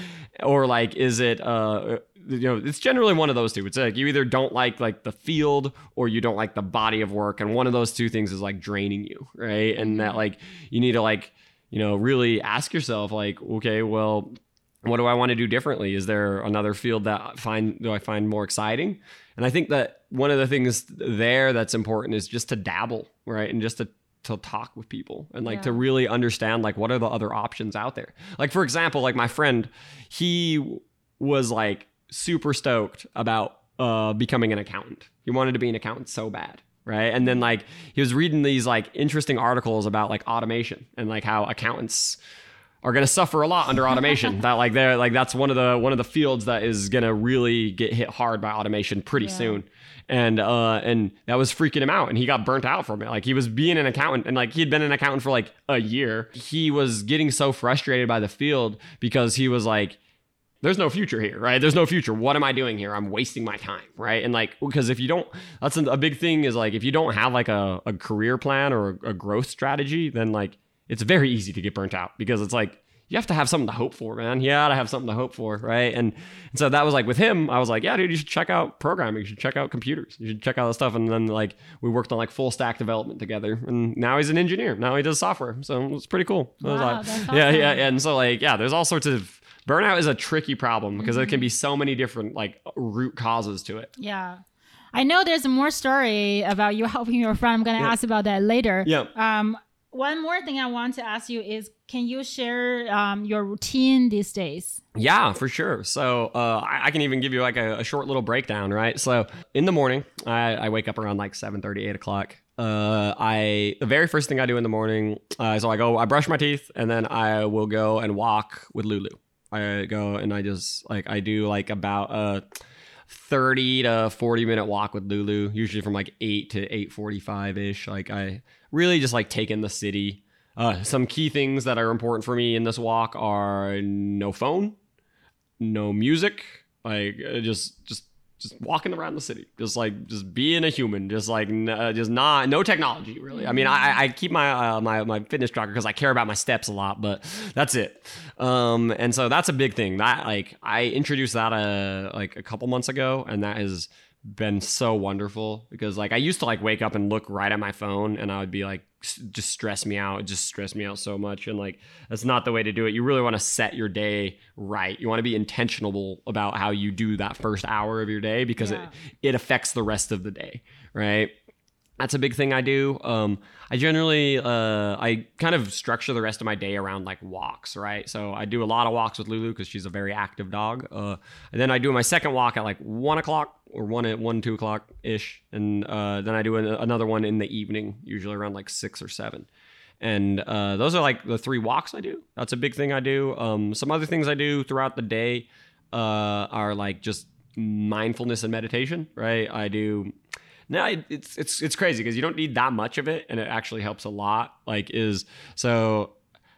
Or like, is it uh, you know, it's generally one of those two. It's like you either don't like like the field or you don't like the body of work, and one of those two things is like draining you, right? And that like you need to like you know really ask yourself like, okay, well, what do I want to do differently? Is there another field that I find do I find more exciting? And I think that one of the things there that's important is just to dabble, right? And just to to talk with people and like to really understand like what are the other options out there. Like for example, like my friend, he was like super stoked about uh becoming an accountant. He wanted to be an accountant so bad right and then like he was reading these like interesting articles about like automation and like how accountants are going to suffer a lot under automation that like they're like that's one of the one of the fields that is going to really get hit hard by automation pretty Yeah. soon and uh and that was freaking him out and he got burnt out from it like he was being an accountant and like he'd been an accountant for like a year he was getting so frustrated by the field because he was like there's no future here, right? There's no future. What am I doing here? I'm wasting my time, right? And like, because if you don't, that's a, a big thing is like, if you don't have like a, a career plan or a, a growth strategy, then like, it's very easy to get burnt out because it's like, you have to have something to hope for, man. You gotta have something to hope for, right? And, and so that was like with him, I was like, yeah, dude, you should check out programming. You should check out computers. You should check out that stuff. And then like we worked on like full stack development together. And now he's an engineer. Now he does software. So it's pretty cool. So Wow, like, yeah, yeah. And so like, yeah, there's all sorts of burnout is a tricky problem because there can be so many different like root causes to it. Yeah. I know there's a more story about you helping your friend. I'm to Yeah. ask about that later. Yeah. Um, one more thing I want to ask you is can you share um, your routine these days? Yeah, for sure. So uh, I, I can even give you like a, a short little breakdown, right? So in the morning, I, I wake up around like 7 8 o'clock. Uh, I the very first thing I do in the morning, uh, so I go, I brush my teeth, and then I will go and walk with Lulu. I go and I just like I do like about a 30 to 40 minute walk with Lulu, usually from like 8 to 8:45 ish. Like I really just like take in the city. Uh, some key things that are important for me in this walk are no phone, no music, like uh, just just just walking around the city, just like just being a human, just like uh, just not no technology really. I mean, I, I keep my uh, my my fitness tracker because I care about my steps a lot, but that's it. Um, and so that's a big thing. That like I introduced that uh like a couple months ago, and that has been so wonderful because like I used to like wake up and look right at my phone, and I would be like s- just stress me out, just stress me out so much, and like that's not the way to do it. You really want to set your day right. You want to be intentional about how you do that first hour of your day because Yeah. it it affects the rest of the day, right? that's a big thing I do. Um, I generally uh, I kind of structure the rest of my day around like walks, right? So I do a lot of walks with Lulu because she's a very active dog. Uh, and then I do my second walk at like one o'clock or one at one two o'clock ish, and uh, then I do an, another one in the evening, usually around like six or seven. And uh, those are like the three walks I do. That's a big thing I do. Um, some other things I do throughout the day uh, are like just mindfulness and meditation, right? I do no, it's it's it's crazy because you don't need that much of it, and it actually helps a lot. Like is so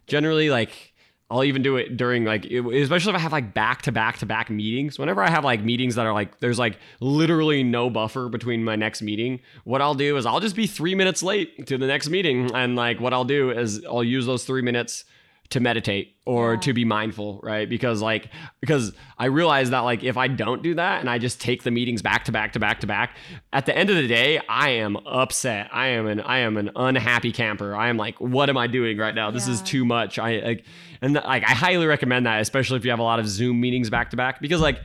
generally like I'll even do it during like it, especially if I have like back to back to back meetings. Whenever I have like meetings that are like there's like literally no buffer between my next meeting, what I'll do is I'll just be 3 minutes late to the next meeting and like what I'll do is I'll use those 3 minutes to meditate or yeah. to be mindful, right? Because like because I realize that like if I don't do that and I just take the meetings back to back to back to back, at the end of the day, I am upset. I am an I am an unhappy camper. I am like, what am I doing right now? This yeah. is too much. I like and like I highly recommend that, especially if you have a lot of Zoom meetings back to back, because like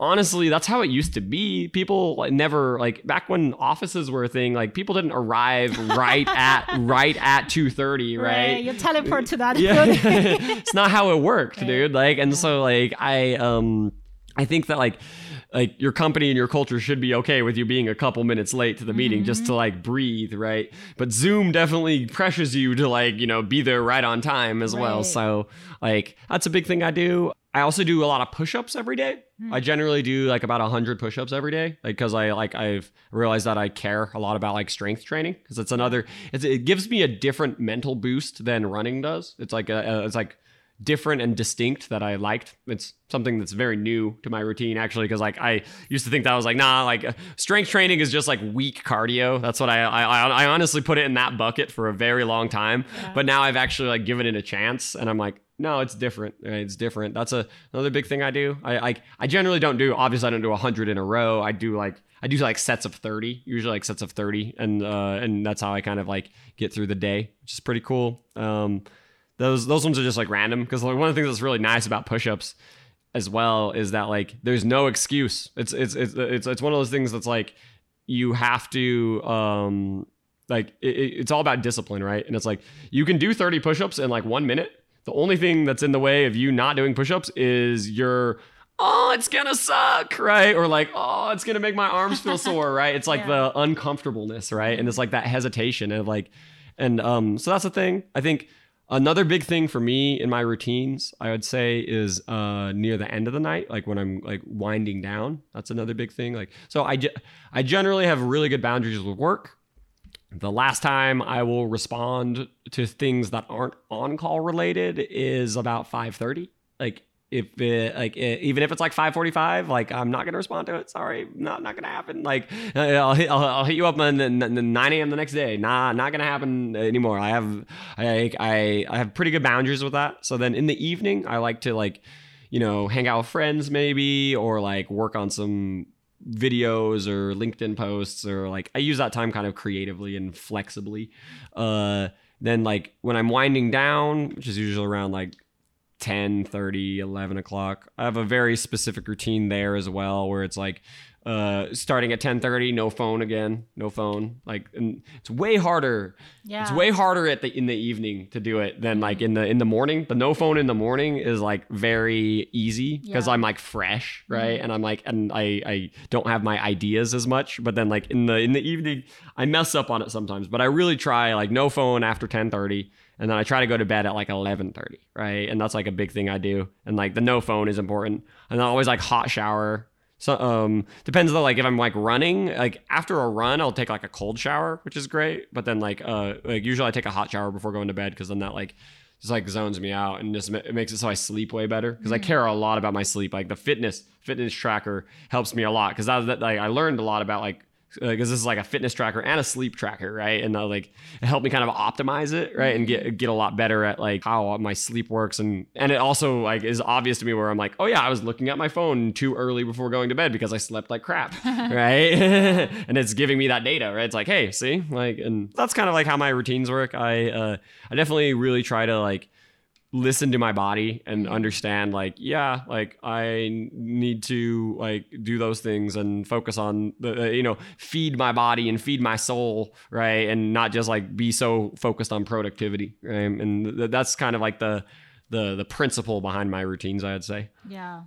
honestly, that's how it used to be. People like never like back when offices were a thing. Like people didn't arrive right at right at two thirty, right? right? You teleport to that. Yeah, it's not how it worked, right. dude. Like, and yeah. so like I um I think that like like your company and your culture should be okay with you being a couple minutes late to the meeting mm-hmm. just to like breathe, right? But Zoom definitely pressures you to like, you know, be there right on time as right. well. So like that's a big thing I do. I also do a lot of push-ups every day. Mm. I generally do like about 100 push-ups every day like cuz I like I've realized that I care a lot about like strength training cuz it's another it's, it gives me a different mental boost than running does. It's like a, it's like different and distinct that I liked. It's something that's very new to my routine actually because like I used to think that I was like nah like uh, strength training is just like weak cardio. That's what I I, I honestly put it in that bucket for a very long time. Yeah. But now I've actually like given it a chance and I'm like no, it's different. It's different. That's a another big thing I do. I I, I generally don't do obviously I don't do 100 in a row. I do like I do like sets of 30, usually like sets of 30 and uh and that's how I kind of like get through the day, which is pretty cool. Um those those ones are just like random because like one of the things that's really nice about push-ups as well is that like there's no excuse. It's it's it's it's it's one of those things that's like you have to um like it, it's all about discipline, right? And it's like you can do 30 push-ups in like 1 minute. The only thing that's in the way of you not doing push-ups is your oh, it's gonna suck, right? Or like, oh, it's gonna make my arms feel sore, right? It's like yeah. the uncomfortableness, right? And it's like that hesitation and like, and um, so that's the thing. I think Another big thing for me in my routines, I would say, is uh, near the end of the night, like when I'm like winding down. That's another big thing. Like, so I, I generally have really good boundaries with work. The last time I will respond to things that aren't on call related is about 5:30. Like if it like it, even if it's like 5:45, like I'm not gonna respond to it. Sorry, not not gonna happen. Like I'll hit I'll, I'll hit you up on the, the 9 a.m. the next day. Nah, not gonna happen anymore. I have I I I have pretty good boundaries with that. So then in the evening, I like to like you know hang out with friends maybe or like work on some videos or LinkedIn posts or like I use that time kind of creatively and flexibly. Uh, then like when I'm winding down, which is usually around like 10 30 11 o'clock i have a very specific routine there as well where it's like uh starting at 10 30 no phone again no phone like and it's way harder yeah it's way harder at the in the evening to do it than like in the in the morning the no phone in the morning is like very easy because yeah. i'm like fresh right mm-hmm. and i'm like and i i don't have my ideas as much but then like in the in the evening i mess up on it sometimes but i really try like no phone after 10 30 and then I try to go to bed at like 11:30, right? And that's like a big thing I do. And like the no phone is important. And I always like hot shower. So um depends though like if I'm like running, like after a run I'll take like a cold shower, which is great, but then like uh like usually I take a hot shower before going to bed cuz then that like just like zones me out and just it makes it so I sleep way better because mm. I care a lot about my sleep. Like the fitness fitness tracker helps me a lot because that like I learned a lot about like because uh, this is like a fitness tracker and a sleep tracker, right? And uh, like it helped me kind of optimize it, right, and get get a lot better at like how my sleep works, and and it also like is obvious to me where I'm like, oh yeah, I was looking at my phone too early before going to bed because I slept like crap, right? and it's giving me that data, right? It's like, hey, see, like, and that's kind of like how my routines work. I uh, I definitely really try to like listen to my body and understand like yeah like i need to like do those things and focus on the uh, you know feed my body and feed my soul right and not just like be so focused on productivity right and th- that's kind of like the the the principle behind my routines i'd say Yeah.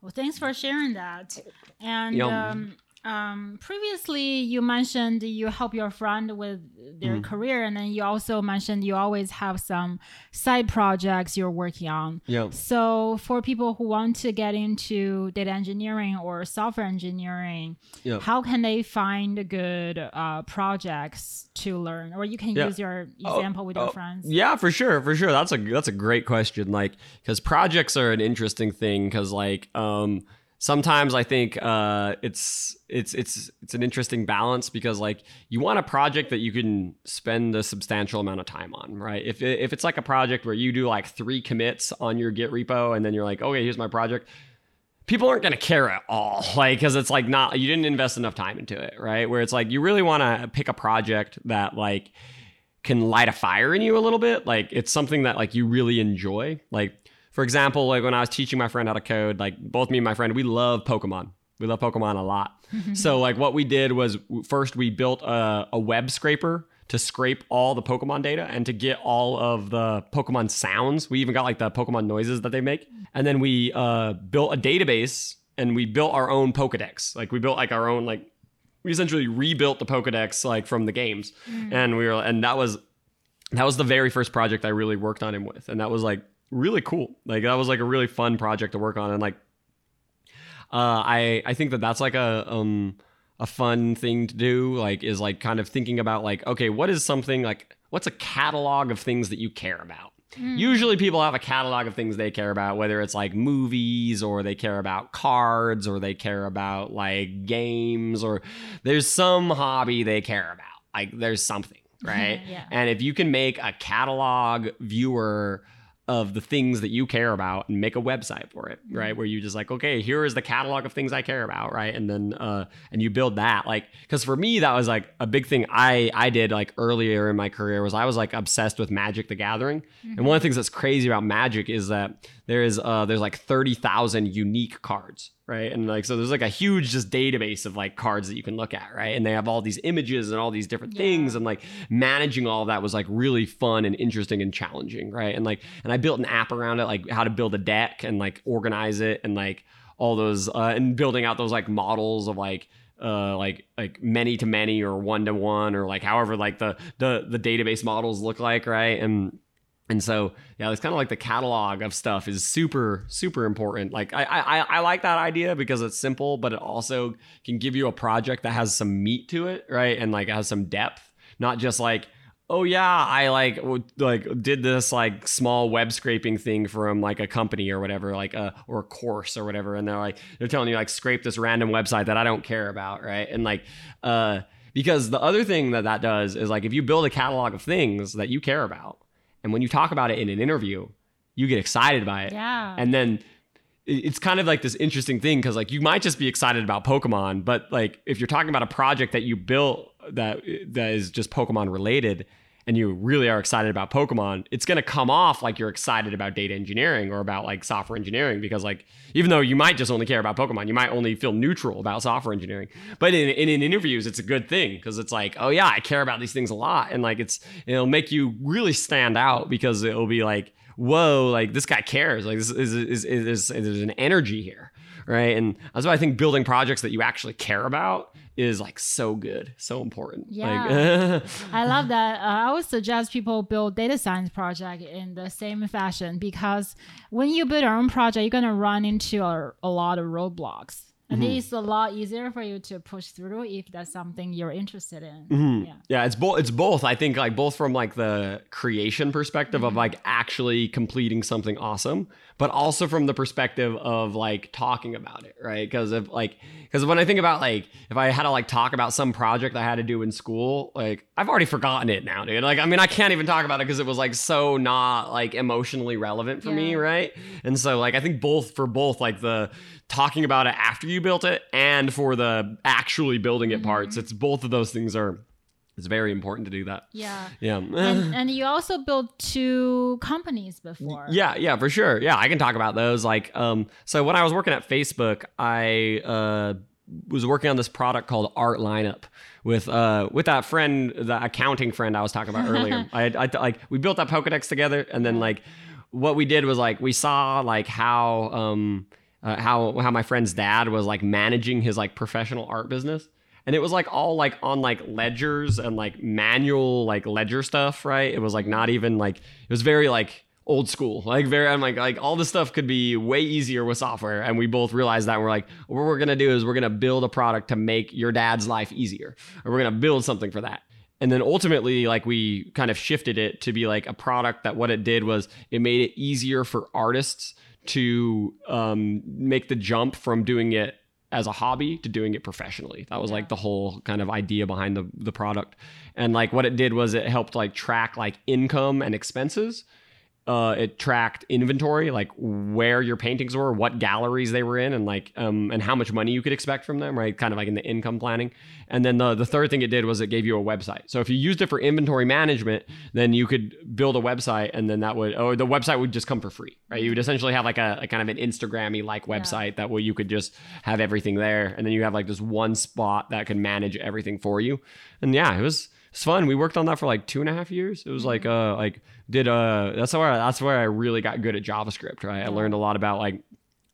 Well, thanks for sharing that. And Yum. um, um, previously, you mentioned you help your friend with their Mm-hmm. career, and then you also mentioned you always have some side projects you're working on. yeah So, for people who want to get into data engineering or software engineering, Yeah. how can they find good uh, projects to learn? Or you can Yeah. use your Oh, example with your oh, friends. Yeah, for sure, for sure. That's a that's a great question. Like, because projects are an interesting thing. Because like, um, sometimes I think uh, it's it's it's it's an interesting balance because like you want a project that you can spend a substantial amount of time on, right? If if it's like a project where you do like three commits on your Git repo and then you're like, okay, here's my project. People aren't gonna care at all, like, because it's like not you didn't invest enough time into it, right? Where it's like you really want to pick a project that like can light a fire in you a little bit. Like it's something that like you really enjoy. Like for example, like when I was teaching my friend how to code, like both me and my friend, we love Pokemon. We love Pokemon a lot. so like what we did was first we built a, a web scraper to scrape all the Pokemon data and to get all of the Pokemon sounds. We even got like the Pokemon noises that they make. And then we uh, built a database and we built our own Pokedex. Like we built like our own like we essentially rebuilt the Pokedex like from the games, and we were and that was that was the very first project I really worked on him with, and that was like really cool. Like that was like a really fun project to work on, and like uh, I I think that that's like a um a fun thing to do. Like is like kind of thinking about like okay, what is something like what's a catalog of things that you care about. Usually, people have a catalog of things they care about, whether it's like movies or they care about cards or they care about like games or there's some hobby they care about. Like, there's something, right? Yeah. And if you can make a catalog viewer of the things that you care about and make a website for it, right? Where you just like, okay, here is the catalog of things I care about, right? And then uh and you build that like cuz for me that was like a big thing I I did like earlier in my career was I was like obsessed with Magic the Gathering. And one of the things that's crazy about Magic is that there is uh there's like 30,000 unique cards, right? And like so there's like a huge just database of like cards that you can look at, right? And they have all these images and all these different Yeah. things and like managing all of that was like really fun and interesting and challenging, right? And like and I built an app around it like how to build a deck and like organize it and like all those uh and building out those like models of like uh like like many to many or one to one or like however like the the the database models look like, right? And and so, yeah, it's kind of like the catalog of stuff is super, super important. Like I, I, I like that idea because it's simple, but it also can give you a project that has some meat to it, right? And like has some depth, not just like, oh yeah, I like like did this like small web scraping thing from like a company or whatever, like a or a course or whatever, and they're like they're telling you like scrape this random website that I don't care about, right? And like, uh, because the other thing that that does is like if you build a catalog of things that you care about and when you talk about it in an interview, you get excited by it. Yeah. And then it's kind of like this interesting thing because like you might just be excited about Pokemon, but like if you're talking about a project that you built that that is just Pokemon related and you really are excited about Pokemon, it's gonna come off like you're excited about data engineering or about like software engineering because like even though you might just only care about Pokemon, you might only feel neutral about software engineering. But in, in, in interviews, it's a good thing because it's like, oh yeah, I care about these things a lot, and like it's it'll make you really stand out because it'll be like, whoa, like this guy cares. Like this is is is, is, there's an energy here, right? And that's why I think building projects that you actually care about is like so good, so important. Yeah. Like, I love that. Uh, I would suggest people build data science project in the same fashion because when you build your own project, you're gonna run into a, a lot of roadblocks, and Mm-hmm. it's a lot easier for you to push through if that's something you're interested in. Mhm. Yeah. Yeah, it's both. It's both. I think like both from like the creation perspective Mm-hmm. of like actually completing something awesome, but also from the perspective of like talking about it, right? Because if like because when I think about like if I had to like talk about some project I had to do in school, like I've already forgotten it now, dude. Like I mean, I can't even talk about it because it was like so not like emotionally relevant for me, right? And so like I think both for both like the talking about it after you built it and for the actually building it mm-hmm. parts, it's both of those things are it's very important to do that. Yeah. Yeah. and, and you also built two companies before. Yeah, yeah, for sure. Yeah, I can talk about those. Like, um, so when I was working at Facebook, I uh, was working on this product called Art Lineup with uh with that friend, the accounting friend I was talking about earlier. I, I like we built that Pokedex together, and then like what we did was like we saw like how um uh, how how my friend's dad was like managing his like professional art business and it was like all like on like ledgers and like manual like ledger stuff right? It was like not even like it was very like old school. Like very i'm like like all this stuff could be way easier with software. And we both realized that and we're like what we're gonna do is we're gonna build a product to make your dad's life easier. Or we're gonna build something for that. And then ultimately like we kind of shifted it to be like a product that what it did was it made it easier for artists to um, make the jump from doing it as a hobby to doing it professionally. That was like the whole kind of idea behind the the product. And like what it did was it helped like track like income and expenses. Uh, it tracked inventory, like where your paintings were, what galleries they were in, and like um, and how much money you could expect from them, right? Kind of like in the income planning. And then the the third thing it did was it gave you a website. So if you used it for inventory management, then you could build a website, and then that would or the website would just come for free, right? You would essentially have like a, a kind of an Instagrammy like website that way you could just have everything there, and then you have like this one spot that can manage everything for you. And yeah, it was it's fun. We worked on that for like two and a half years. It was like uh like did uh that's where that's where I really got good at JavaScript. Right, I learned a lot about like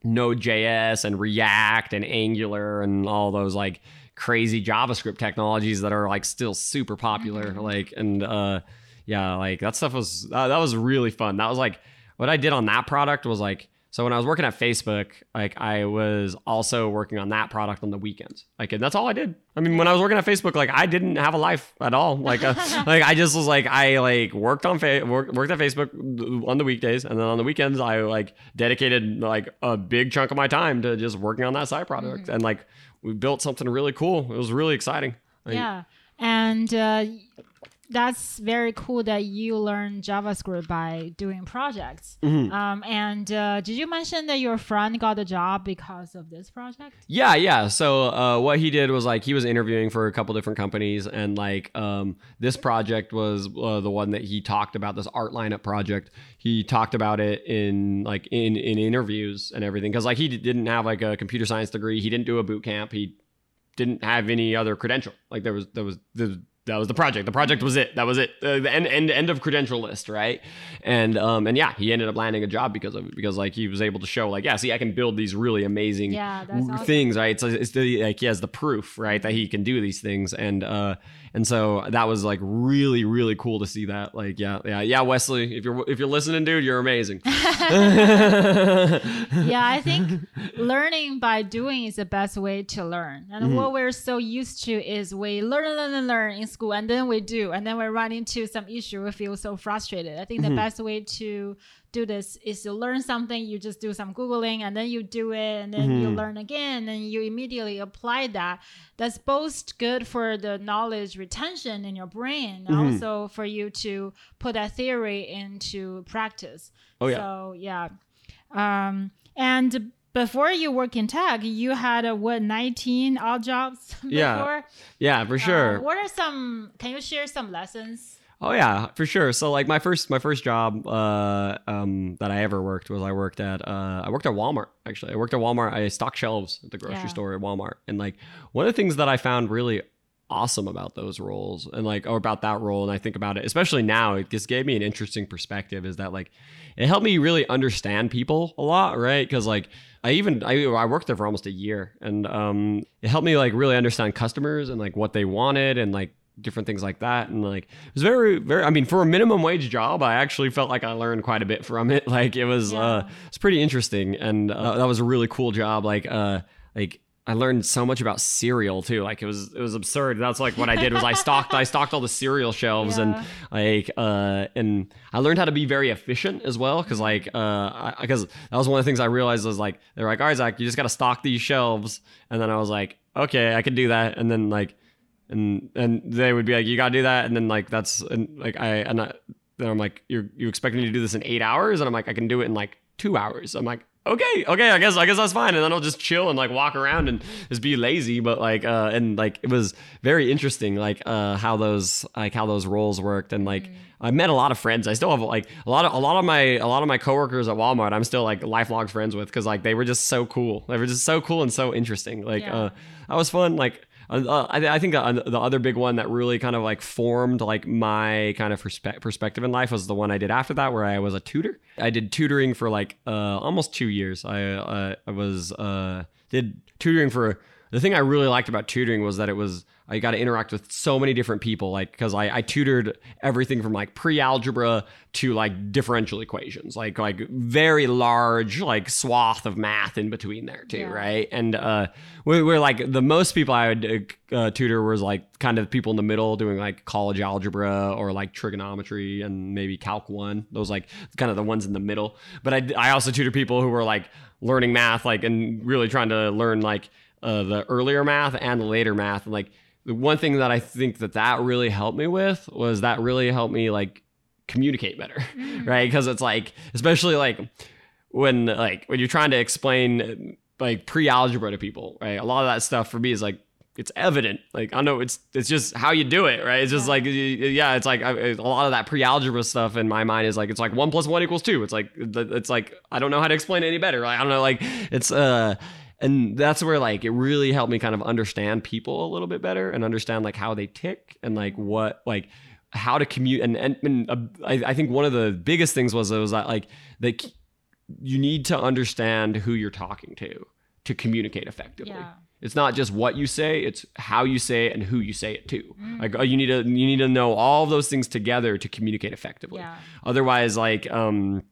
Node.js and React and Angular and all those like crazy JavaScript technologies that are like still super popular. Like and uh yeah, like that stuff was uh, that was really fun. That was like what I did on that product was like so when I was working at Facebook, like I was also working on that product on the weekends. Like and that's all I did. I mean, when I was working at Facebook, like I didn't have a life at all. Like uh, like I just was like I like worked on fa- work, worked at Facebook on the weekdays, and then on the weekends I like dedicated like a big chunk of my time to just working on that side product. And like we built something really cool. It was really exciting. Like, Yeah. And uh, that's very cool that you learn JavaScript by doing projects. Mm-hmm. Um, and uh, did you mention that your friend got a job because of this project? Yeah, yeah. So uh, what he did was like he was interviewing for a couple different companies, and like um, this project was uh, the one that he talked about. This art lineup project, he talked about it in like in in interviews and everything because like he didn't have like a computer science degree. He didn't do a boot camp. He didn't have any other credential. Like there was there was there was that was the project. The project was it. That was it. Uh, the end, end end of credential list, right? And um and yeah, he ended up landing a job because of it because like he was able to show like yeah, see, I can build these really amazing Yeah, awesome. things, right? So it's the, like he has the proof, right, that he can do these things, and uh and so that was like really really cool to see that. Like yeah yeah yeah, Wesley, if you're if you're listening, dude, you're amazing. yeah, I think learning by doing is the best way to learn. And Mm-hmm. what we're so used to is we learn, learn, learn, learn in school, and then we do, and then we run into some issue. We feel so frustrated. I Mm-hmm. think the best way to do this is you learn something. You just do some googling, and then you do it, and then you Mm-hmm. learn again, and you immediately apply that. That's both good for the knowledge retention in your brain, Mm-hmm. also for you to put that theory into practice. Oh, yeah. So yeah. Um, and before you work in tech, you had uh, what 19 odd jobs before? Yeah, yeah, for sure. Uh, what are some? Can you share some lessons? Oh yeah, for sure. So like my first my first job uh, um, that I ever worked was I worked at uh, I worked at Walmart actually. I worked at Walmart. I stocked shelves at the grocery Yeah. store at Walmart, and like one of the things that I found really awesome about those roles and like or about that role and I think about it especially now it just gave me an interesting perspective is that like it helped me really understand people a lot right because like I even I, I worked there for almost a year and um it helped me like really understand customers and like what they wanted and like different things like that. And like it was very very i mean for a minimum wage job i actually felt like i learned quite a bit from it. Like it was uh it's pretty interesting. And uh, that was a really cool job. Like uh like I learned so much about cereal too. Like it was it was absurd. That's like what I did was I stocked I stocked all the cereal shelves Yeah. and like uh and I learned how to be very efficient as well. Because like uh because that was one of the things I realized was like they're like all right Zach you just got to stock these shelves. And then I was like okay I can do that. And then like and and they would be like you got to do that and then like that's and like I and I, then I'm like you're you expect me to do this in eight hours and I'm like I can do it in like two hours I'm like okay, okay, I guess I guess that's fine. And then I'll just chill and like walk around and just be lazy. But like, uh, and like it was very interesting, like uh, how those like how those roles worked, and like I met a lot of friends. I still have like a lot of a lot of my a lot of my coworkers at Walmart. I'm still like lifelong friends with because like they were just so cool. They were just so cool and so interesting. Like Yeah. uh, that was fun. Like. Uh, I, I think uh, the other big one that really kind of like formed like my kind of perspe- perspective in life was the one I did after that, where I was a tutor. I did tutoring for like uh, almost two years. I uh, I was uh, did tutoring for the thing I really liked about tutoring was that it was I got to interact with so many different people, like because I, I tutored everything from like pre-algebra to like differential equations, like like very large like swath of math in between there too, Yeah. right? And uh, we we're like the most people I would uh, tutor was like kind of people in the middle doing like college algebra or like trigonometry and maybe calc one. Those like kind of the ones in the middle. But I I also tutor people who were like learning math, like and really trying to learn like uh, the earlier math and the later math. And like the one thing that I think that that really helped me with was that really helped me like communicate better, right? Because it's like especially like when like when you're trying to explain like pre-algebra to people, right? A lot of that stuff for me is like it's evident. Like I know it's it's just how you do it, right? It's just Yeah. like yeah, it's like I- a lot of that pre-algebra stuff in my mind is like it's like one plus one equals two. It's like it's like I don't know how to explain it any better. Like, I don't know, like it's uh. And that's where like it really helped me kind of understand people a little bit better and understand like how they tick and like what like how to commute and and, and uh, I, I think one of the biggest things was was that like that you need to understand who you're talking to to communicate effectively. Yeah. It's not just what you say; it's how you say it and who you say it to. Like uh, you need to you need to know all those things together to communicate effectively. Yeah. Otherwise, like um,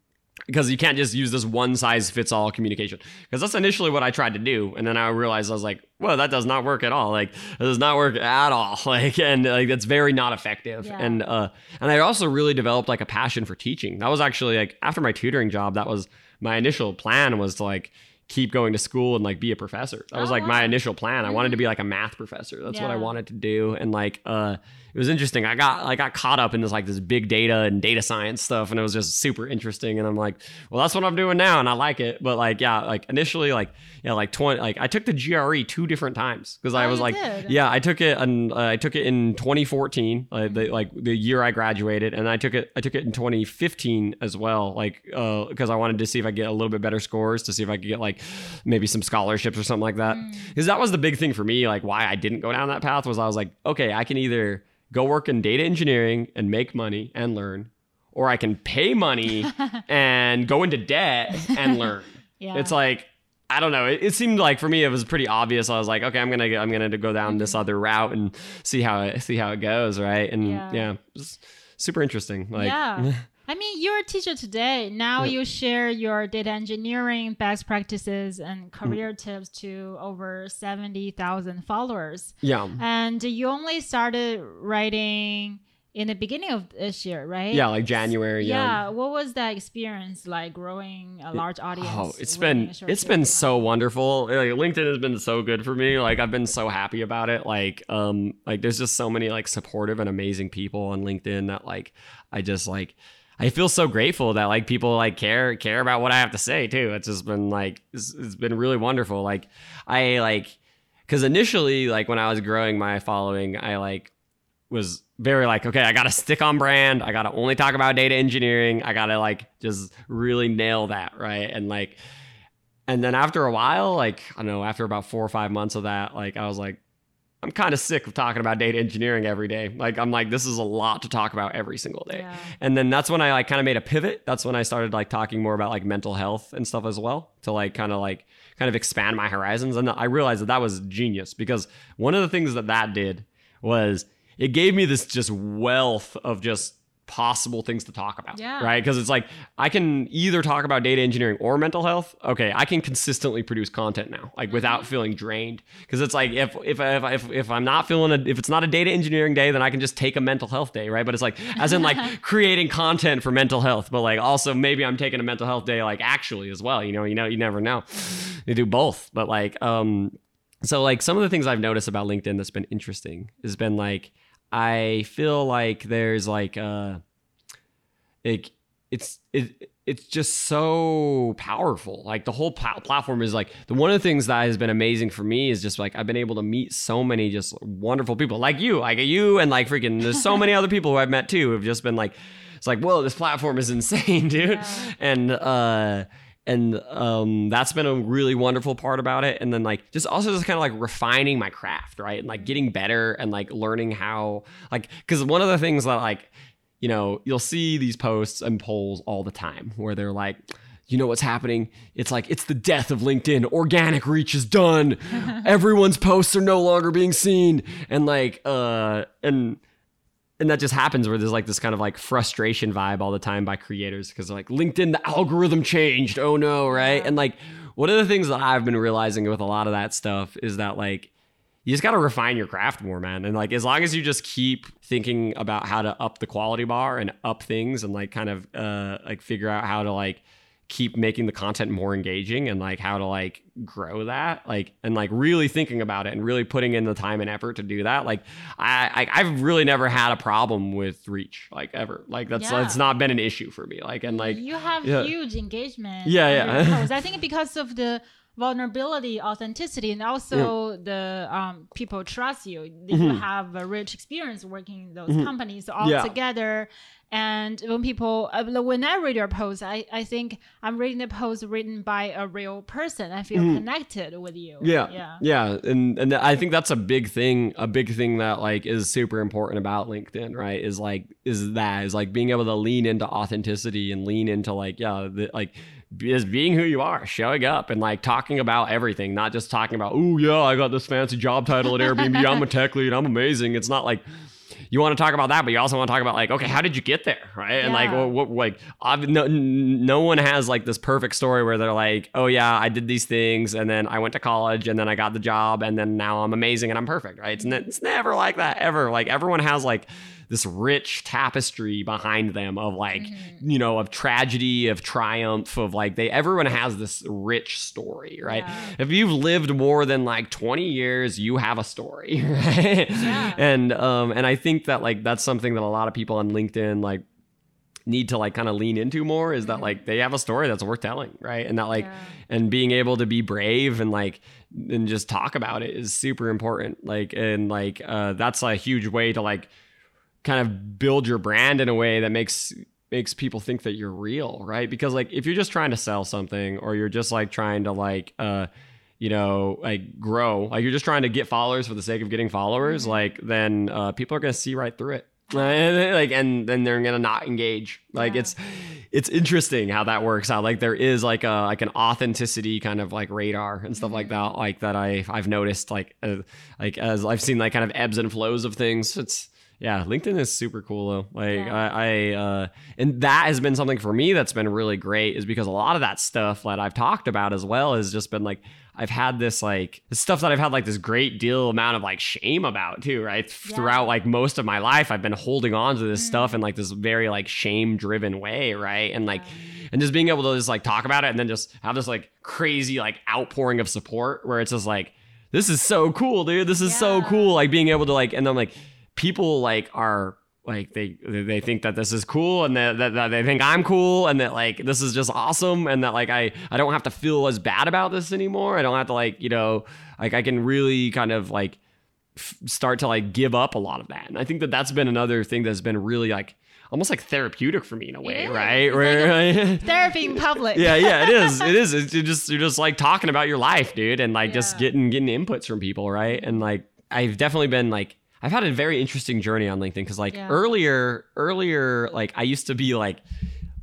because you can't just use this one size fits all communication. Because that's initially what I tried to do, and then I realized I was like, well, that does not work at all. Like it does not work at all. Like and like that's very not effective. Yeah. And uh, and I also really developed like a passion for teaching. That was actually like after my tutoring job, that was my initial plan was to like keep going to school and like be a professor. That was Oh, like my initial plan. I wanted to be like a math professor. That's what I wanted to do. And like uh it was interesting. I got I got caught up in this like this big data and data science stuff and it was just super interesting and I'm like, well that's what I'm doing now and I like it. But like yeah, like initially like yeah, like 20 like I took the GRE two different times because I Oh, was like did? yeah, I took it and uh, I took it in 2014, uh, the, like the year I graduated, and I took it. I took it in 2015 as well, like uh because I wanted to see if I get a little bit better scores to see if I could get like maybe some scholarships or something like that. Hmm. Because that was the big thing for me, like why I didn't go down that path was I was like, okay, I can either go work in data engineering and make money and learn, or I can pay money and go into debt and learn. Yeah. It's like I don't know. It, it seemed like for me it was pretty obvious. I was like, okay, I'm gonna I'm gonna go down this mm-hmm. other route and see how it see how it goes, right? And Yeah. yeah, super interesting. Like, yeah. I mean, you're a teacher today. Now Yeah. you share your data engineering best practices and Mm. career tips to over 70,000 followers. yeah, And you only started writing in the beginning of this year, right? yeah, like January. Yeah. Yeah. What was that experience like growing a large audience? Oh, it's been it's been so wonderful. Like LinkedIn has been so good for me. Like I've been so happy about it. Like um like there's just so many like supportive and amazing people on LinkedIn that like I just like I feel so grateful that like people like care care about what I have to say too. It's just been like it's, it's been really wonderful. Like I like cuz initially like when I was growing my following, I like was very like, okay, I gotta stick on brand. I gotta only talk about data engineering. I gotta like just really nail that, right? And like, and then after a while, like, I don't know, after about four or five months of that, like, I was like, I'm kind of sick of talking about data engineering every day. Like, I'm like, this is a lot to talk about every single day. Yeah. And then that's when I like kind of made a pivot. That's when I started like talking more about like mental health and stuff as well to like kind of like kind of expand my horizons. And I realized that that was genius because one of the things that that did was it gave me this just wealth of just possible things to talk about. Yeah. Right. Because it's like I can either talk about data engineering or mental health. Okay. I can consistently produce content now, like without feeling drained. Because it's like if if if if, if I'm not feeling a, if it's not a data engineering day, then I can just take a mental health day, right? But it's like as in like creating content for mental health, but like also maybe I'm taking a mental health day like actually as well. You know, you know, you never know. You do both, but like um so like some of the things I've noticed about LinkedIn that's been interesting has been like I feel like there's like uh like it's it it's just so powerful. Like the whole pl- platform is like the one of the things that has been amazing for me is just like I've been able to meet so many just wonderful people like you, like you, and like freaking there's so many other people who I've met too who've just been like, it's like whoa, this platform is insane, dude, Yeah. and uh and um that's been a really wonderful part about it. And then like just also just kind of like refining my craft right? And like getting better and like learning how like because one of the things that like you know you'll see these posts and polls all the time where they're like you know what's happening? It's like it's the death of linkedin. Organic reach is done. Everyone's posts are no longer being seen. And like uh and and that just happens where there's like this kind of like frustration vibe all the time by creators because like LinkedIn, the algorithm changed. Oh no, right? And like one of the things that I've been realizing with a lot of that stuff is that like you just got to refine your craft more, man. And like as long as you just keep thinking about how to up the quality bar and up things and like kind of uh like figure out how to like keep making the content more engaging and like how to like grow that like and like really thinking about it and really putting in the time and effort to do that like i, I i've really never had a problem with reach like ever like that's Yeah. it's not been an issue for me like and like you have yeah. huge engagement. Yeah, yeah. I think because of the vulnerability, authenticity, and also the um, people trust you. You Mhm. have a rich experience working in those Mhm. companies all Yeah. together. And when people, uh, when I read your post, I, I think I'm reading the post written by a real person. I feel Mhm. connected with you. Yeah. Yeah. Yeah, and and I think that's a big thing. A big thing that like is super important about LinkedIn, right? Is like is that is like being able to lean into authenticity and lean into like yeah, the, like just being who you are, showing up and like talking about everything, not just talking about oh yeah, I got this fancy job title at Airbnb, I'm a tech lead, I'm amazing. It's not like you want to talk about that, but you also want to talk about like, okay, how did you get there, right? And like, what, what like, ob- no, no one has like this perfect story where they're like, oh yeah, I did these things, and then I went to college, and then I got the job, and then now I'm amazing and I'm perfect, right? It's, ne- it's never like that ever. Like everyone has like this rich tapestry behind them of like, Mm-hmm. you know, of tragedy, of triumph, of like they. Everyone has this rich story, right? Yeah. If you've lived more than like 20 years, you have a story, right? Yeah. And um and I think that like that's something that a lot of people on LinkedIn like need to like kind of lean into more is that like they have a story that's worth telling, right? And that like Yeah. and being able to be brave and like and just talk about it is super important. Like and like uh that's a huge way to like kind of build your brand in a way that makes makes people think that you're real, right? Because like if you're just trying to sell something or you're just like trying to like uh you know like grow, like you're just trying to get followers for the sake of getting followers, Mhm. like then uh people are going to see right through it. like and then they're gonna not engage like Yeah. it's it's interesting how that works out like there is like a like an authenticity kind of like radar and stuff like that like that i i've noticed like uh, like as i've seen like kind of ebbs and flows of things it's yeah linkedin is super cool though like Yeah. i i uh and that has been something for me that's been really great is because a lot of that stuff that i've talked about as well has just been like I've had this like this stuff that I've had like this great deal amount of like shame about too, right? Yeah. Throughout like most of my life, I've been holding on to this Mm. stuff in like this very like shame driven way, right? And like Yeah. and just being able to just like talk about it and then just have this like crazy like outpouring of support where it's just like this is so cool dude this is so cool like being able to like and then like people like are like they they think that this is cool and that, that, that they think I'm cool and that like this is just awesome and that like I I don't have to feel as bad about this anymore I don't have to like you know like I can really kind of like f- start to like give up a lot of that and I think that that's been another thing that's been really like almost like therapeutic for me in a way is. right Where- Therapy in public. yeah, yeah, it is. It is. It's you're just you're just like talking about your life, dude, and like just getting getting inputs from people, right? And like I've definitely been like I've had a very interesting journey on LinkedIn because like Yeah. earlier earlier like I used to be like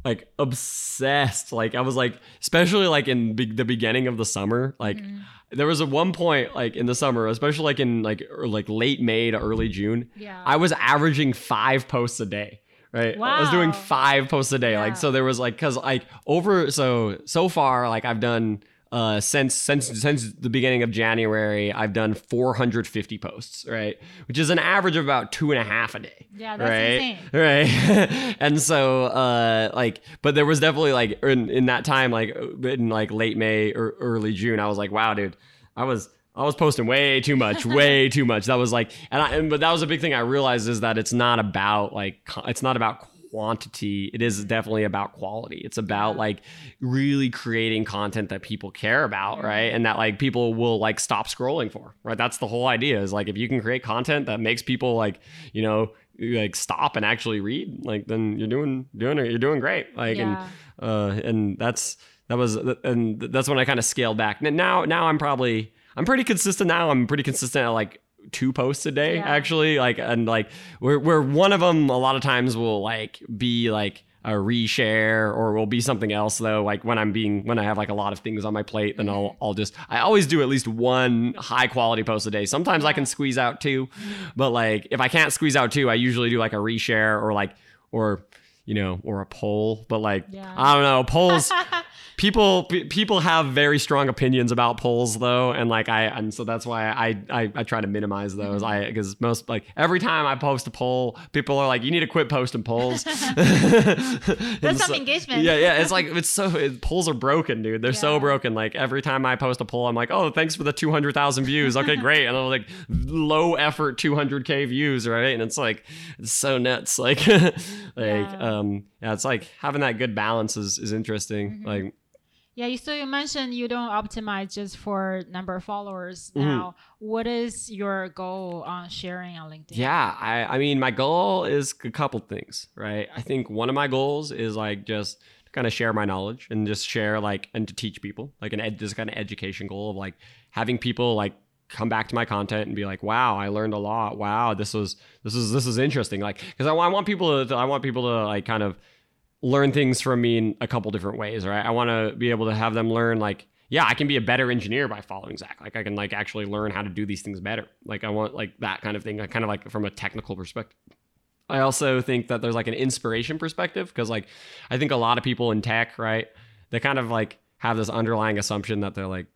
like obsessed like I was like especially like in be- the beginning of the summer like Mhm. there was a one point like in the summer especially like in like or like late May to early June Yeah. I was averaging five posts a day. Right. I was doing five posts a day. Yeah. Like so there was like cause like over so so far, like I've done uh since since since the beginning of January, I've done 450 posts, right? Which is an average of about two and a half a day. Yeah, that's right. insane. Right. and so uh like but there was definitely like in, in that time, like in like late May or early June, I was like, wow, dude, I was I was posting way too much, way too much. That was like, and I, and but that was a big thing I realized is that it's not about like, it's not about quantity. It is definitely about quality. It's about like really creating content that people care about, right? And that like people will like stop scrolling for, right? That's the whole idea is like if you can create content that makes people like, you know, like stop and actually read, like then you're doing doing it, you're doing great. Like Yeah. and uh and that's that was and that's when I kind of scaled back. Now now I'm probably I'm pretty consistent now. I'm pretty consistent at like two posts a day Yeah. actually like and like where where one of them a lot of times will like be like a reshare or will be something else though. Like when i'm being when i have like a lot of things on my plate then i'll mm-hmm. i'll just i always do at least one high quality post a day. Sometimes i can squeeze out two but like if i can't squeeze out two i usually do like a reshare or like or you know or a poll but like Yeah. i don't know polls people p- people have very strong opinions about polls though and like i and so that's why i i, I try to minimize those. Mm-hmm. i because most like every time i post a poll people are like you need to quit posting polls. That's some engagement. yeah yeah it's like it's so it, polls are broken dude. They're so broken. Like every time i post a poll i'm like oh thanks for the 200000 views. Okay great. And i'm like low effort 200k views right? And it's like it's so nuts. Like like Yeah. Um yeah it's like having that good balance is is interesting Mm-hmm. like Yeah, you, so you mentioned you don't optimize just for number of followers. Mm-hmm. Now, what is your goal on sharing on LinkedIn? Yeah, I, I mean, my goal is a couple things, right? I think one of my goals is like just kind of share my knowledge and just share like and to teach people, like an ed, just kind of education goal of like having people like come back to my content and be like, wow, I learned a lot. Wow, this was this is this is interesting. Like, because I, want- I want people to I want people to like kind of learn things from me in a couple different ways, right? I want to be able to have them learn like, yeah, I can be a better engineer by following Zach. Like I can like actually learn how to do these things better. Like I want like that kind of thing, like, kind of like from a technical perspective. I also think that there's like an inspiration perspective because like I think a lot of people in tech, right? They kind of like have this underlying assumption that they're like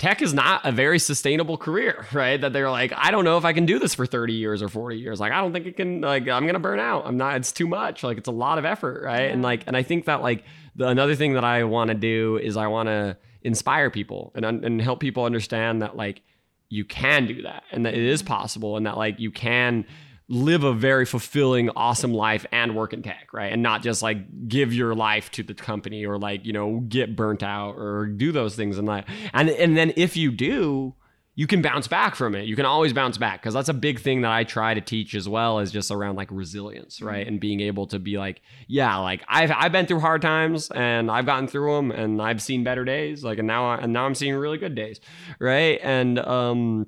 tech is not a very sustainable career, right? That they're like, I don't know if I can do this for 30 years or 40 years. Like, I don't think it can, like, I'm going to burn out. I'm not, it's too much. Like, it's a lot of effort, right? And like, and I think that like the another thing that I want to do is I want to inspire people and, and help people understand that like you can do that and that it is mm-hmm. possible and that like you can live a very fulfilling awesome life and work in tech right? And not just like give your life to the company or like you know get burnt out or do those things and like and and then if you do you can bounce back from it. You can always bounce back because that's a big thing that i try to teach as well is just around like resilience right? And being able to be like yeah like i've i've been through hard times and i've gotten through them and i've seen better days like and now I, and now i'm seeing really good days right? And um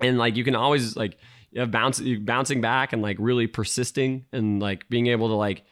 and like you can always like you have bounce bouncing back and like really persisting and like being able to like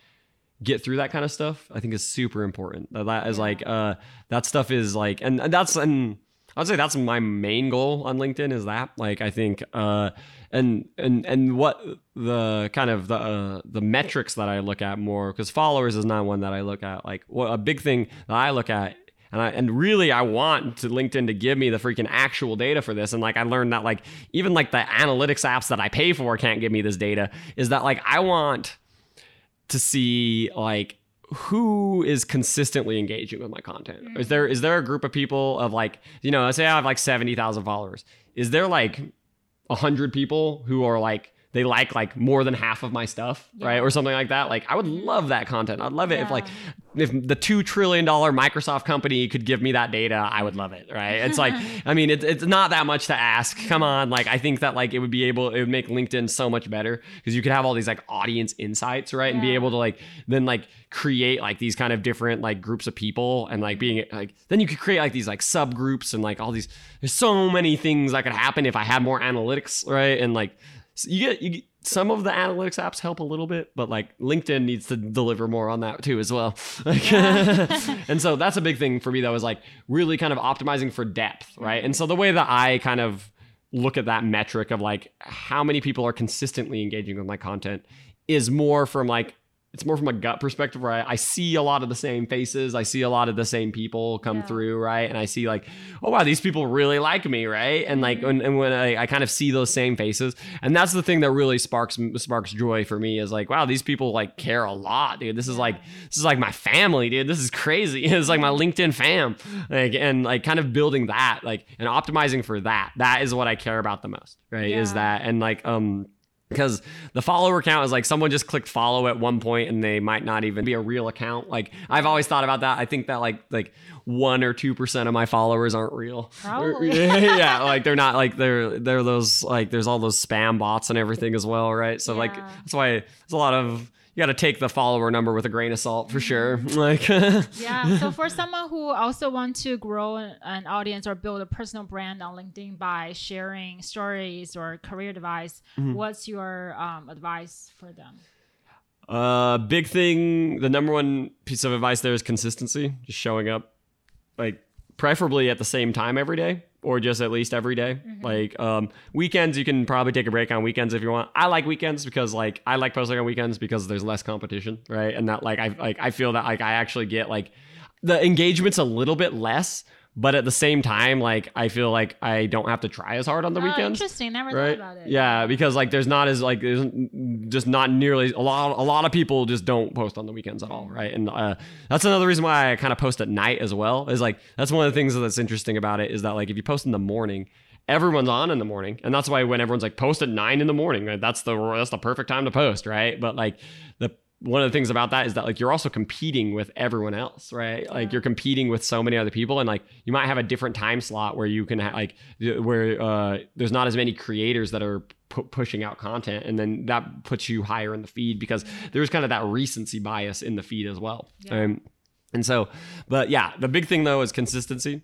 get through that kind of stuff i think is super important. That, that is like uh that stuff is like and, and that's and i'd say that's my main goal on linkedin is that like i think uh and and and what the kind of the uh, the metrics that i look at more because followers is not one that i look at. Like what a big thing that i look at and I and really I want to LinkedIn to give me the freaking actual data for this. And like I learned that like even like the analytics apps that I pay for can't give me this data. Is that like I want to see like who is consistently engaging with my content? Is there is there a group of people of like, you know, let's say I have like 70,000 followers. Is there like 100 people who are like they like like more than half of my stuff, right? Or something like that. Like I would love that content. I'd love it if like if the 2 trillion dollar Microsoft company could give me that data, I would love it, right? It's like I mean, it's it's not that much to ask. Come on, like I think that like it would be able it would make LinkedIn so much better because you could have all these like audience insights, right? And be able to like then like create like these kind of different like groups of people and like being like then you could create like these like subgroups and like all these there's so many things that could happen if I had more analytics, right? And like s- you get you get, some of the analytics apps help a little bit, but like LinkedIn needs to deliver more on that too as well. Like, and so that's a big thing for me though is like really kind of optimizing for depth, mm-hmm. right? And so the way that I kind of look at that metric of like how many people are consistently engaging with my content is more from like it's more from a gut perspective where I, see a lot of the same faces. I see a lot of the same people come Yeah. through, right? And I see like, oh wow, these people really like me, right? And like, when, and when I, I kind of see those same faces, and that's the thing that really sparks sparks joy for me is like, wow, these people like care a lot, dude. This is like this is like my family, dude. This is crazy. It's like my LinkedIn fam, like and like kind of building that, like and optimizing for that. That is what I care about the most, right? Is that and like um because the follower count is like someone just clicked follow at one point and they might not even be a real account. Like i've always thought about that. I think that like like one or two percent of my followers aren't real. Probably. yeah like they're not like they're they're those like there's all those spam bots and everything as well right? So like that's why there's a lot of you got to take the follower number with a grain of salt for sure Mm-hmm. like yeah. So for someone who also want to grow an audience or build a personal brand on LinkedIn by sharing stories or career advice, Mm-hmm. what's your um, advice for them? Uh, big thing. The number one piece of advice there is consistency. Just showing up, like preferably at the same time every day, or just at least every day. Like um, weekends, you can probably take a break on weekends if you want. I like weekends because like I like posting on weekends because there's less competition, right? And that like I like I feel that like I actually get like the engagement's a little bit less. But at the same time, like I feel like I don't have to try as hard on the Oh, weekends interesting. Never right? thought about it. Yeah, because like there's not as like there's just not nearly a lot. A lot of people just don't post on the weekends at all, right? And uh, that's another reason why I kind of post at night as well. Is like that's one of the things that's interesting about it is that like if you post in the morning. Everyone's on in the morning, and that's why when everyone's like post at nine in the morning, that's the that's the perfect time to post, right? But like the one of the things about that is that like you're also competing with everyone else, right? Like you're competing with so many other people, and like you might have a different time slot where you can ha- like where uh, there's not as many creators that are pu- pushing out content, and then that puts you higher in the feed because there's kind of that recency bias in the feed as well. Yeah. Um, and so, but yeah, the big thing though is consistency.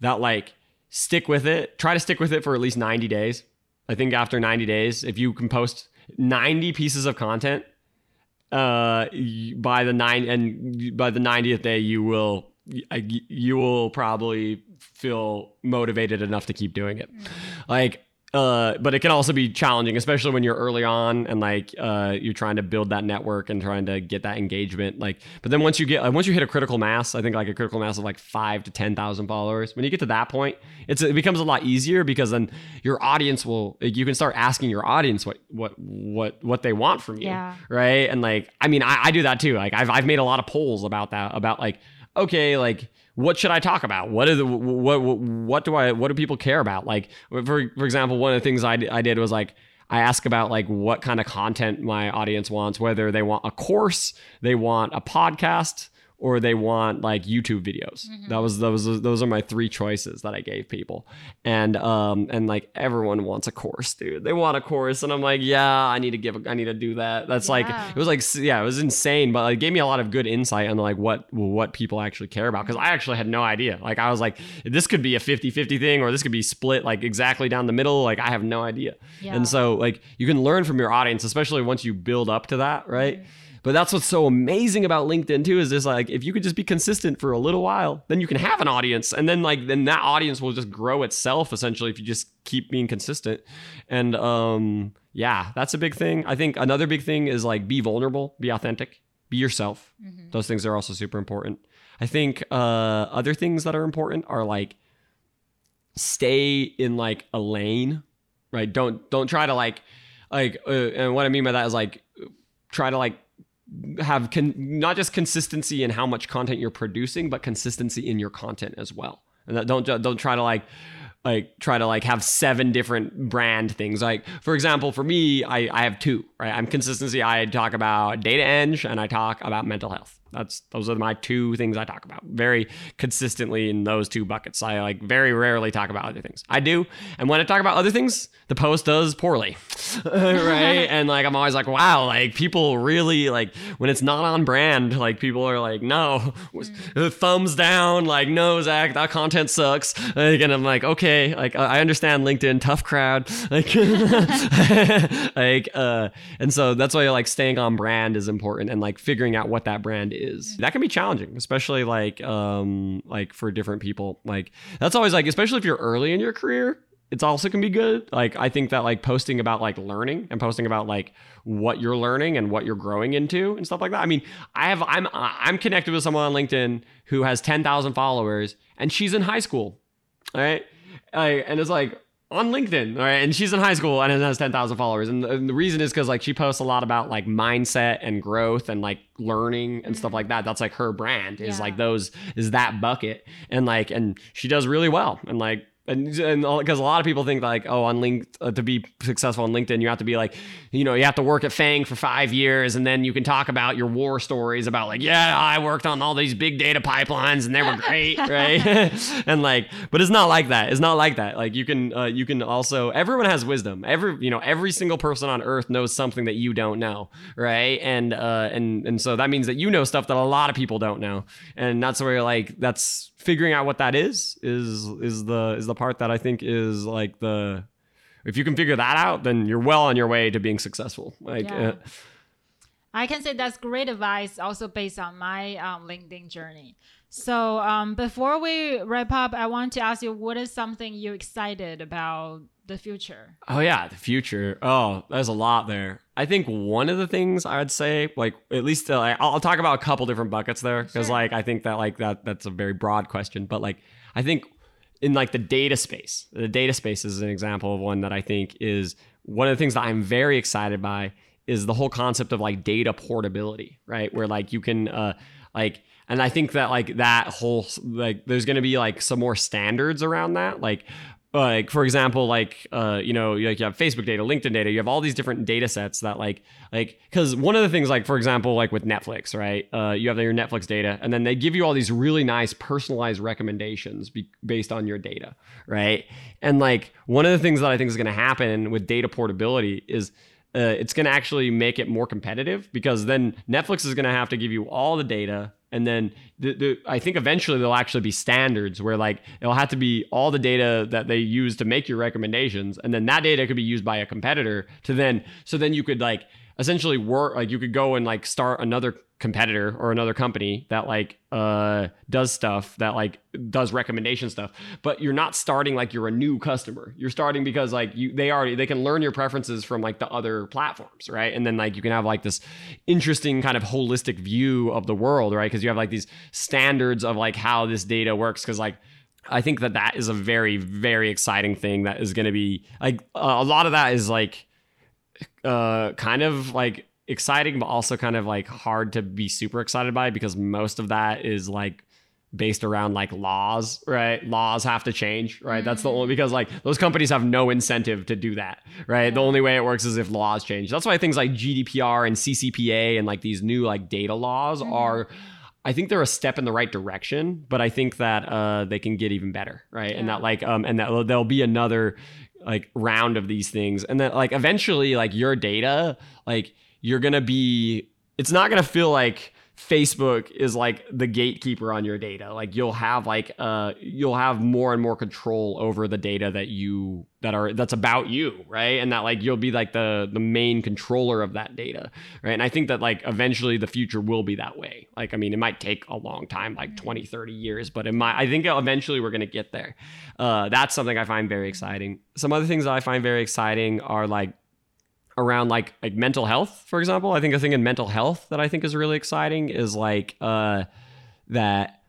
That like stick with it. Try to stick with it for at least 90 days. I think after 90 days, if you can post 90 pieces of content uh by the nine and by the 90th day you will you will probably feel motivated enough to keep doing it. Like uh but it can also be challenging especially when you're early on and like uh you're trying to build that network and trying to get that engagement like but then once you get uh, once you hit a critical mass i think like a critical mass of like 5 to 10,000 followers when you get to that point it's it becomes a lot easier because then your audience will you can start asking your audience what what what what they want from you Yeah. right and like i mean I, I do that too like I've, I've made a lot of polls about that about like okay like what should i talk about? What is what, what what do i what do people care about? Like for for example one of the things i, I did was like I ask about like what kind of content my audience wants, whether they want a course, they want a podcast, or they want like YouTube videos. That was those those are my three choices that I gave people. And um and like everyone wants a course, dude. They want a course and I'm like, yeah, I need to give a, I need to do that. That's like it was like yeah, it was insane, but it gave me a lot of good insight on like what what people actually care about cuz I actually had no idea. Like I was like this could be a 50-50 thing or this could be split like exactly down the middle, like I have no idea. Yeah. And so like you can learn from your audience especially once you build up to that, right? But that's what's so amazing about LinkedIn too is just like if you could just be consistent for a little while, then you can have an audience, and then like then that audience will just grow itself essentially if you just keep being consistent. And um, yeah, that's a big thing. I think another big thing is like be vulnerable, be authentic, be yourself. Those things are also super important. I think uh, other things that are important are like stay in like a lane, right? Don't don't try to like like uh, and what I mean by that is like try to like have con- not just consistency in how much content you're producing, but consistency in your content as well. And don't don't try to like like try to like have seven different brand things. Like for example, for me, I I have two. Right, I'm consistency. I talk about data eng and I talk about mental health. That's those are my two things I talk about very consistently in those two buckets. I like very rarely talk about other things. I do, and when I talk about other things, the post does poorly, right? and like I'm always like, wow, like people really like when it's not on brand, like people are like, no, thumbs down, like no, Zach, that content sucks. Like, and I'm like, okay, like I I understand LinkedIn, tough crowd, like, like, uh, and so that's why like staying on brand is important and like figuring out what that brand is. That can be challenging, especially like, um, like for different people. Like that's always like, especially if you're early in your career, it's also can be good. Like I think that like posting about like learning and posting about like what you're learning and what you're growing into and stuff like that. I mean, I have I'm I'm connected with someone on LinkedIn who has 10,000 followers and she's in high school. All right? I, and it's like on LinkedIn, all right, and she's in high school and has 10,000 followers. And the, and the reason is cuz like she posts a lot about like mindset and growth and like learning and stuff like mm-hmm. that. That's like her brand is Yeah. like those is that bucket and like and she does really well and like and and because a lot of people think like oh on LinkedIn uh, to be successful on LinkedIn you have to be like you know you have to work at FAANG for five years and then you can talk about your war stories about like yeah I worked on all these big data pipelines and they were great right? And like but it's not like that. It's not like that. Like you can uh, you can also everyone has wisdom. Every you know every single person on earth knows something that you don't know right? And uh and and so that means that you know stuff that a lot of people don't know. And that's where like that's figuring out what that is is is the is the part that I think is like the if you can figure that out, then you're well on your way to being successful. Like, Yeah. uh, I can say that's great advice, also based on my um, LinkedIn journey. So um, before we wrap up, I want to ask you, what is something you're excited about the future? oh yeah, the future. Oh, there's a lot there. I think one of the things I would say, like at least uh, I'll, I'll talk about a couple different buckets there because Sure. like I think that like that that's a very broad question, but like I think in like the data space, the data space is an example of one that I think is one of the things that I'm very excited by is the whole concept of like data portability, right? Where like you can uh like and I think that like that whole like there's going to be like some more standards around that like like for example like uh you know like you have facebook data linkedin data you have all these different data sets that like like because one of the things like for example like with netflix right uh you have your netflix data and then they give you all these really nice personalized recommendations be- based on your data right and like one of the things that i think is going to happen with data portability is uh, it's going to actually make it more competitive because then Netflix is going to have to give you all the data. And then the, the, I think eventually there'll actually be standards where like it'll have to be all the data that they use to make your recommendations. And then that data could be used by a competitor to then, so then you could like essentially work, like you could go and like start another competitor or another company that like uh does stuff that like does recommendation stuff. But you're not starting like you're a new customer. You're starting because like you they already they can learn your preferences from like the other platforms right? And then like you can have like this interesting kind of holistic view of the world right? Because you have like these standards of like how this data works. Because like I think that that is a very very exciting thing that is going to be like a lot of that is like uh kind of like exciting but also kind of like hard to be super excited by because most of that is like based around like laws right? Laws have to change right? That's the only because like those companies have no incentive to do that right? The only way it works is if laws change. That's why things like gdpr and ccpa and like these new like data laws are I think they're a step in the right direction, but I think that uh, they can get even better, right? And that like um and that there'll be another like round of these things, and that like eventually like your data like you're gonna be it's not gonna feel like Facebook is like the gatekeeper on your data. Like you'll have like uh you'll have more and more control over the data that you that are that's about you, right? And that like you'll be like the the main controller of that data, right? And I think that like eventually the future will be that way. Like I mean, it might take a long time, like 20, 30 years, but it might I think eventually we're going to get there. Uh that's something I find very exciting. Some other things that I find very exciting are like around like like mental health for example. I think a thing in mental health that i think is really exciting is like uh that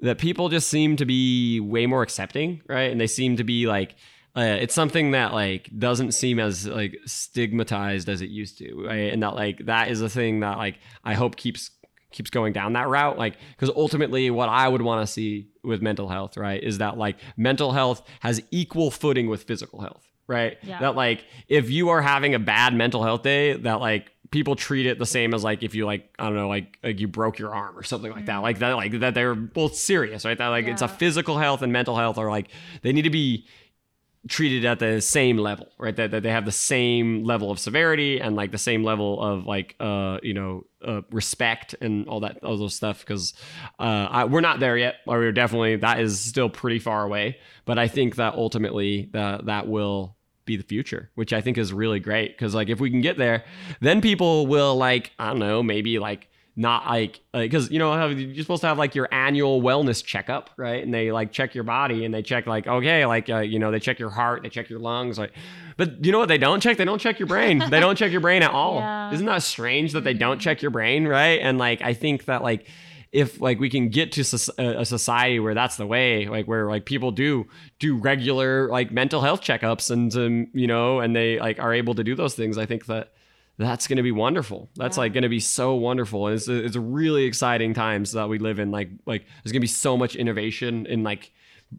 that people just seem to be way more accepting right? And they seem to be like uh, it's something that like doesn't seem as like stigmatized as it used to right? And that like that is a thing that like i hope keeps keeps going down that route like because ultimately what i would want to see with mental health right is that like mental health has equal footing with physical health right? Yeah. that like if you are having a bad mental health day that like people treat it the same as like if you like i don't know like, like you broke your arm or something like that. Like that like that they're both serious right? That like it's a physical health and mental health are like they need to be treated at the same level right? That, that they have the same level of severity and like the same level of like uh you know uh, respect and all that all those stuff because uh I, we're not there yet or we're definitely that is still pretty far away. But i think that ultimately that that will be the future which i think is really great. Because like if we can get there then people will like i don't know maybe like not like because you know how you're supposed to have like your annual wellness checkup right? And they like check your body and they check like okay like uh, you know they check your heart they check your lungs like but you know what they don't check? They don't check your brain. They don't check your brain at all. Yeah. isn't that strange that they don't check your brain right? And like i think that like if like we can get to a society where that's the way like where like people do do regular like mental health checkups and um, you know and they like are able to do those things i think that that's going to be wonderful. That's Yeah. like going to be so wonderful. And it's it's really exciting times that we live in. Like like there's going to be so much innovation in like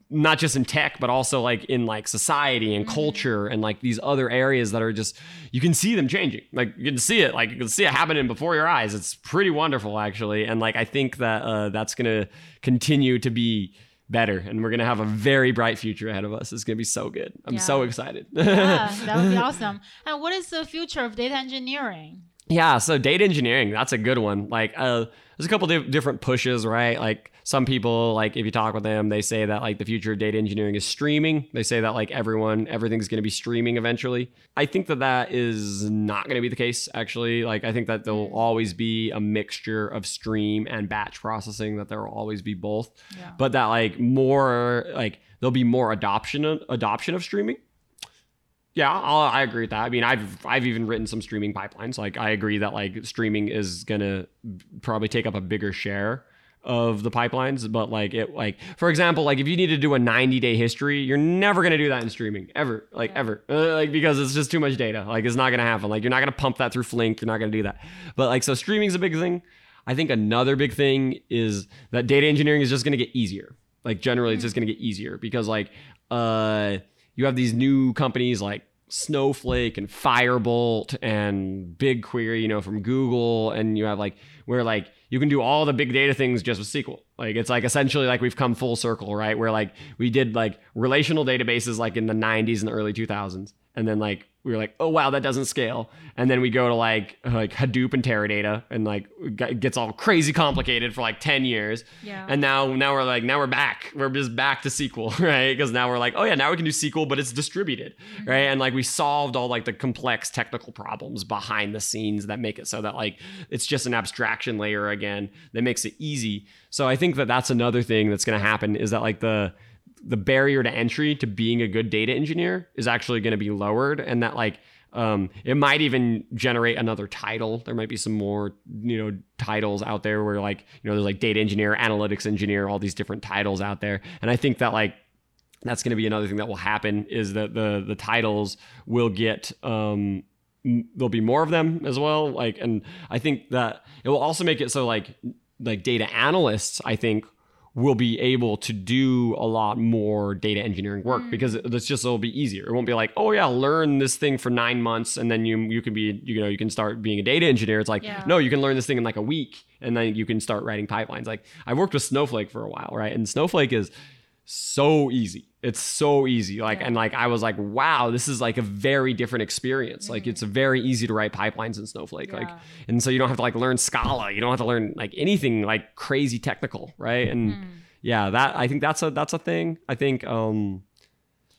not just in tech but also like in like society and culture and like these other areas that are just you can see them changing like you can see it like you can see it happening before your eyes it's pretty wonderful actually and like i think that uh, that's gonna continue to be better and we're gonna have a very bright future ahead of us it's gonna be so good i'm so excited yeah, that would be awesome. And what is the future of data engineering? Yeah, so data engineering, that's a good one. Like, uh, there's a couple di- different pushes, right? Like, some people, like, if you talk with them, they say that, like, the future of data engineering is streaming. They say that, like, everyone, everything's going to be streaming eventually. I think that that is not going to be the case, actually. Like, I think that there'll mm. always be a mixture of stream and batch processing, that there will always be both. Yeah. But that, like, more, like, there'll be more adoption of, adoption of streaming. Yeah, I'll, I agree with that. I mean, I've I've even written some streaming pipelines. Like, I agree that like streaming is gonna probably take up a bigger share of the pipelines. But like it, like for example, like if you need to do a 90 day history, you're never gonna do that in streaming ever, like ever, uh, like because it's just too much data. Like it's not gonna happen. Like you're not gonna pump that through Flink. You're not gonna do that. But like so, streaming's a big thing. I think another big thing is that data engineering is just gonna get easier. Like generally, it's just gonna get easier because like uh you have these new companies like Snowflake and Firebolt and BigQuery, you know, from Google, and you have like where like you can do all the big data things just with SQL. Like it's like essentially like we've come full circle, right? Where like we did like relational databases like in the 90s and the early 2000s, and then like we were like, oh wow, that doesn't scale, and then we go to like like Hadoop and Teradata, and like it gets all crazy complicated for like 10 years, Yeah. and now now we're like now we're back. We're just back to SQL, right? Because now we're like, oh yeah, now we can do SQL, but it's distributed, mm-hmm. right? And like we solved all like the complex technical problems behind the scenes that make it so that like it's just an abstraction layer again that makes it easy. So I think that that's another thing that's going to happen is that like the the barrier to entry to being a good data engineer is actually going to be lowered and that like um, it might even generate another title. There might be some more, you know, titles out there where like, you know, there's like data engineer, analytics engineer, all these different titles out there. And I think that like that's going to be another thing that will happen is that the the titles will get um there'll be more of them as well like and I think that it will also make it so like like data analysts I think will be able to do a lot more data engineering work mm. because it- it's just it'll be easier. It won't be like, oh yeah, learn this thing for nine months and then you you can be you know you can start being a data engineer. It's like Yeah. no, you can learn this thing in like a week and then you can start writing pipelines. Like I worked with Snowflake for a while, right? And Snowflake is so easy. It's so easy. Like Yeah. and like I was like, wow, this is like a very different experience. Like it's very easy to write pipelines in Snowflake. Like and so you don't have to like learn Scala. You don't have to learn like anything like crazy technical, right? And Hmm. yeah, that I think that's a that's a thing. I think um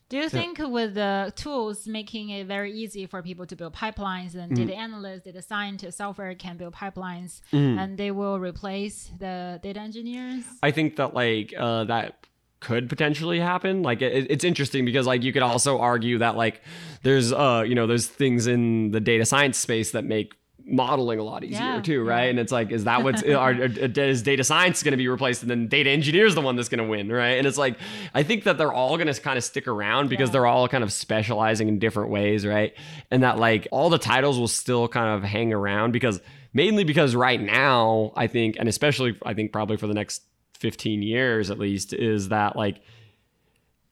Do you think with the tools making it very easy for people to build pipelines and Mm-hmm. data analysts, data scientists, software can build pipelines Mm. and they will replace the data engineers? I think that like uh, that could potentially happen. Like it, it's interesting because like you could also argue that like there's uh you know there's things in the data science space that make modeling a lot easier Yeah, too, right? And it's like is that what's are, is data science going to be replaced and then data engineer is the one that's going to win, right? And it's like I think that they're all going to kind of stick around because Yeah. they're all kind of specializing in different ways, right? And that like all the titles will still kind of hang around because mainly because right now I think and especially I think probably for the next 15 years at least is that like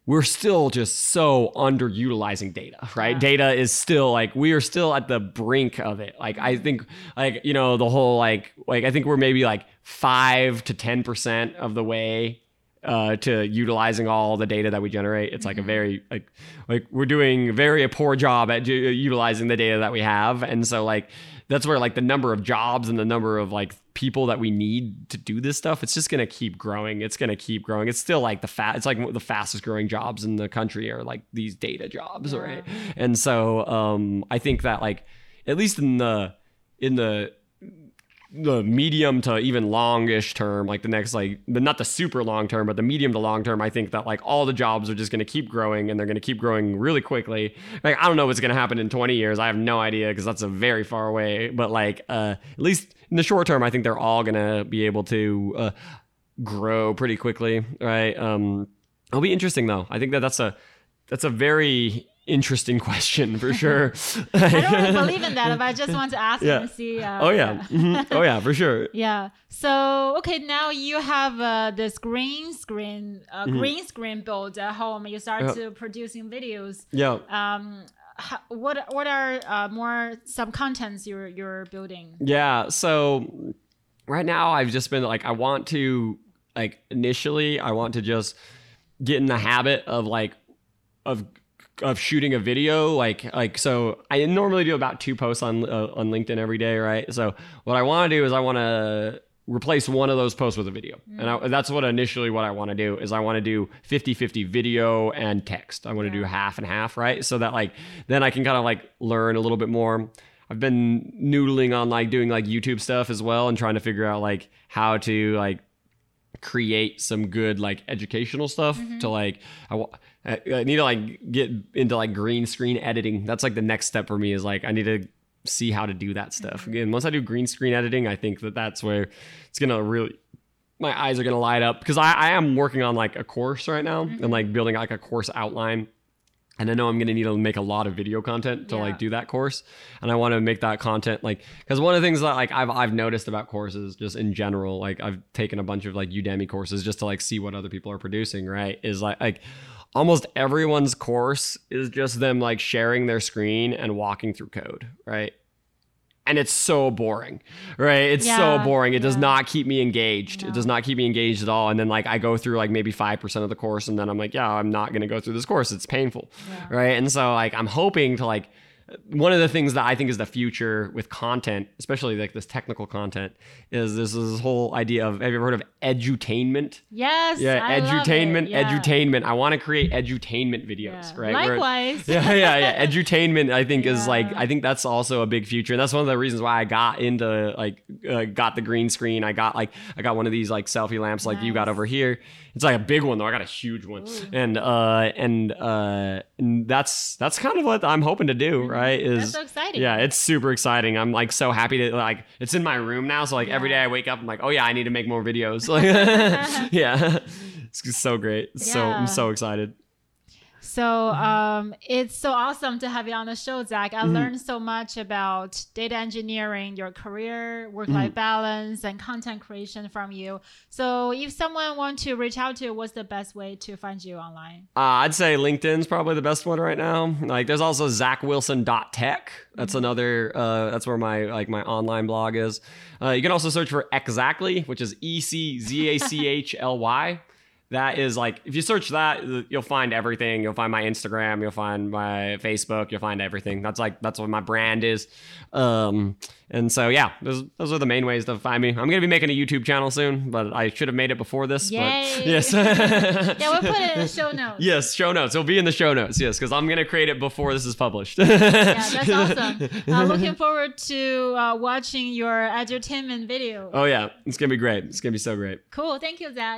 we're still just so underutilizing data, right? Yeah. Data is still like we are still at the brink of it. Like I think like you know the whole like like I think we're maybe like 5 to 10% of the way uh, to utilizing all the data that we generate. It's like a very like like we're doing very a poor job at utilizing the data that we have, and so like that's where like the number of jobs and the number of like people that we need to do this stuff. It's just gonna keep growing. It's gonna keep growing. It's still like the fat. It's like the fastest growing jobs in the country are like these data jobs, Yeah. right? And so um, I think that like at least in the in the the medium to even longish term, like the next like the not the super long term, but the medium to long term, I think that like all the jobs are just going to keep growing and they're going to keep growing really quickly. Like I don't know what's going to happen in 20 years. I have no idea because that's a very far away. But like uh, at least in the short term, I think they're all going to be able to uh, grow pretty quickly, right? Um, it'll be interesting though. I think that that's a that's a very interesting question for sure. I don't really believe in that, but I just want to ask Yeah. and see. Uh, oh yeah. Mhm. Oh yeah, for sure. Yeah. So okay, now you have uh, this green screen, uh, green screen built at home. You start Mm-hmm. Yeah. to producing videos. Yeah. Um, ho- what what are uh, more some contents you're you're building? Yeah. So right now I've just been like I want to like initially I want to just get in the habit of like of of shooting a video like like so I normally do about two posts on uh, on LinkedIn every day, right? So what I want to do is I want to replace one of those posts with a video. And I, that's what initially what I want to do is I want to do 50-50 video and text. I want to do half and half, right? So that like then I can kind of like learn a little bit more. I've been noodling on like doing like YouTube stuff as well and trying to figure out like how to like create some good like educational stuff to like I, wa- I I need to like get into like green screen editing. That's like the next step for me is like I need to see how to do that stuff. Mm-hmm. Again, once I do green screen editing, I think that that's where it's gonna really my eyes are gonna light up because I, I am working on like a course right now and mm-hmm. like building like a course outline. And I know I'm gonna need to make a lot of video content to Yeah. like do that course, and I want to make that content like because one of the things that like I've I've noticed about courses just in general, like I've taken a bunch of like Udemy courses just to like see what other people are producing, right? Is like like almost everyone's course is just them like sharing their screen and walking through code, right? And it's so boring, right? It's Yeah, so boring. It does not keep me engaged. No. It does not keep me engaged at all. And then like I go through like maybe 5% of the course and then I'm like, yeah, I'm not going to go through this course. It's painful. Yeah. Right? And so like I'm hoping to like one of the things that I think is the future with content, especially like this technical content, is this, this whole idea of have you ever heard of edutainment? Yes. Yeah, I edutainment, Yeah. edutainment. I want to create edutainment videos, Yeah. right? Likewise. yeah, yeah, yeah. Edutainment, I think, is like I think that's also a big future, and that's one of the reasons why I got into like uh, got the green screen. I got like I got one of these like selfie lamps like you got over here. It's like a big one though. I got a huge one, Ooh. and uh and uh and that's that's kind of what I'm hoping to do, right? That's Is so exciting. yeah, it's super exciting. I'm like so happy to like it's in my room now. So like every day I wake up, I'm like, oh yeah, I need to make more videos. Like, yeah, it's so great. So I'm so excited. So um, it's so awesome to have you on the show, Zach. Mm-hmm. I learned so much about data engineering, your career, work-life Mm-hmm. balance, and content creation from you. So if someone want to reach out to you, what's the best way to find you online? Uh, I'd say LinkedIn's probably the best one right now. Like, there's also ZachWilson.tech. That's another. Uh, that's where my like my online blog is. Uh, you can also search for EcZachly, which is E C Z A C H L Y. That is like if you search that, you'll find everything. You'll find my Instagram. You'll find my Facebook. You'll find everything. That's like that's what my brand is. Um, and so yeah, those those are the main ways to find me. I'm gonna be making a YouTube channel soon, but I should have made it before this. Yay. But yes. Yeah, we'll put it in the show notes. Yes, show notes. It'll be in the show notes. Yes, because I'm gonna create it before this is published. Yeah, that's awesome. Uh, looking forward to uh, watching your edutainment video. oh yeah, it's gonna be great. It's gonna be so great. Cool. Thank you, Zach.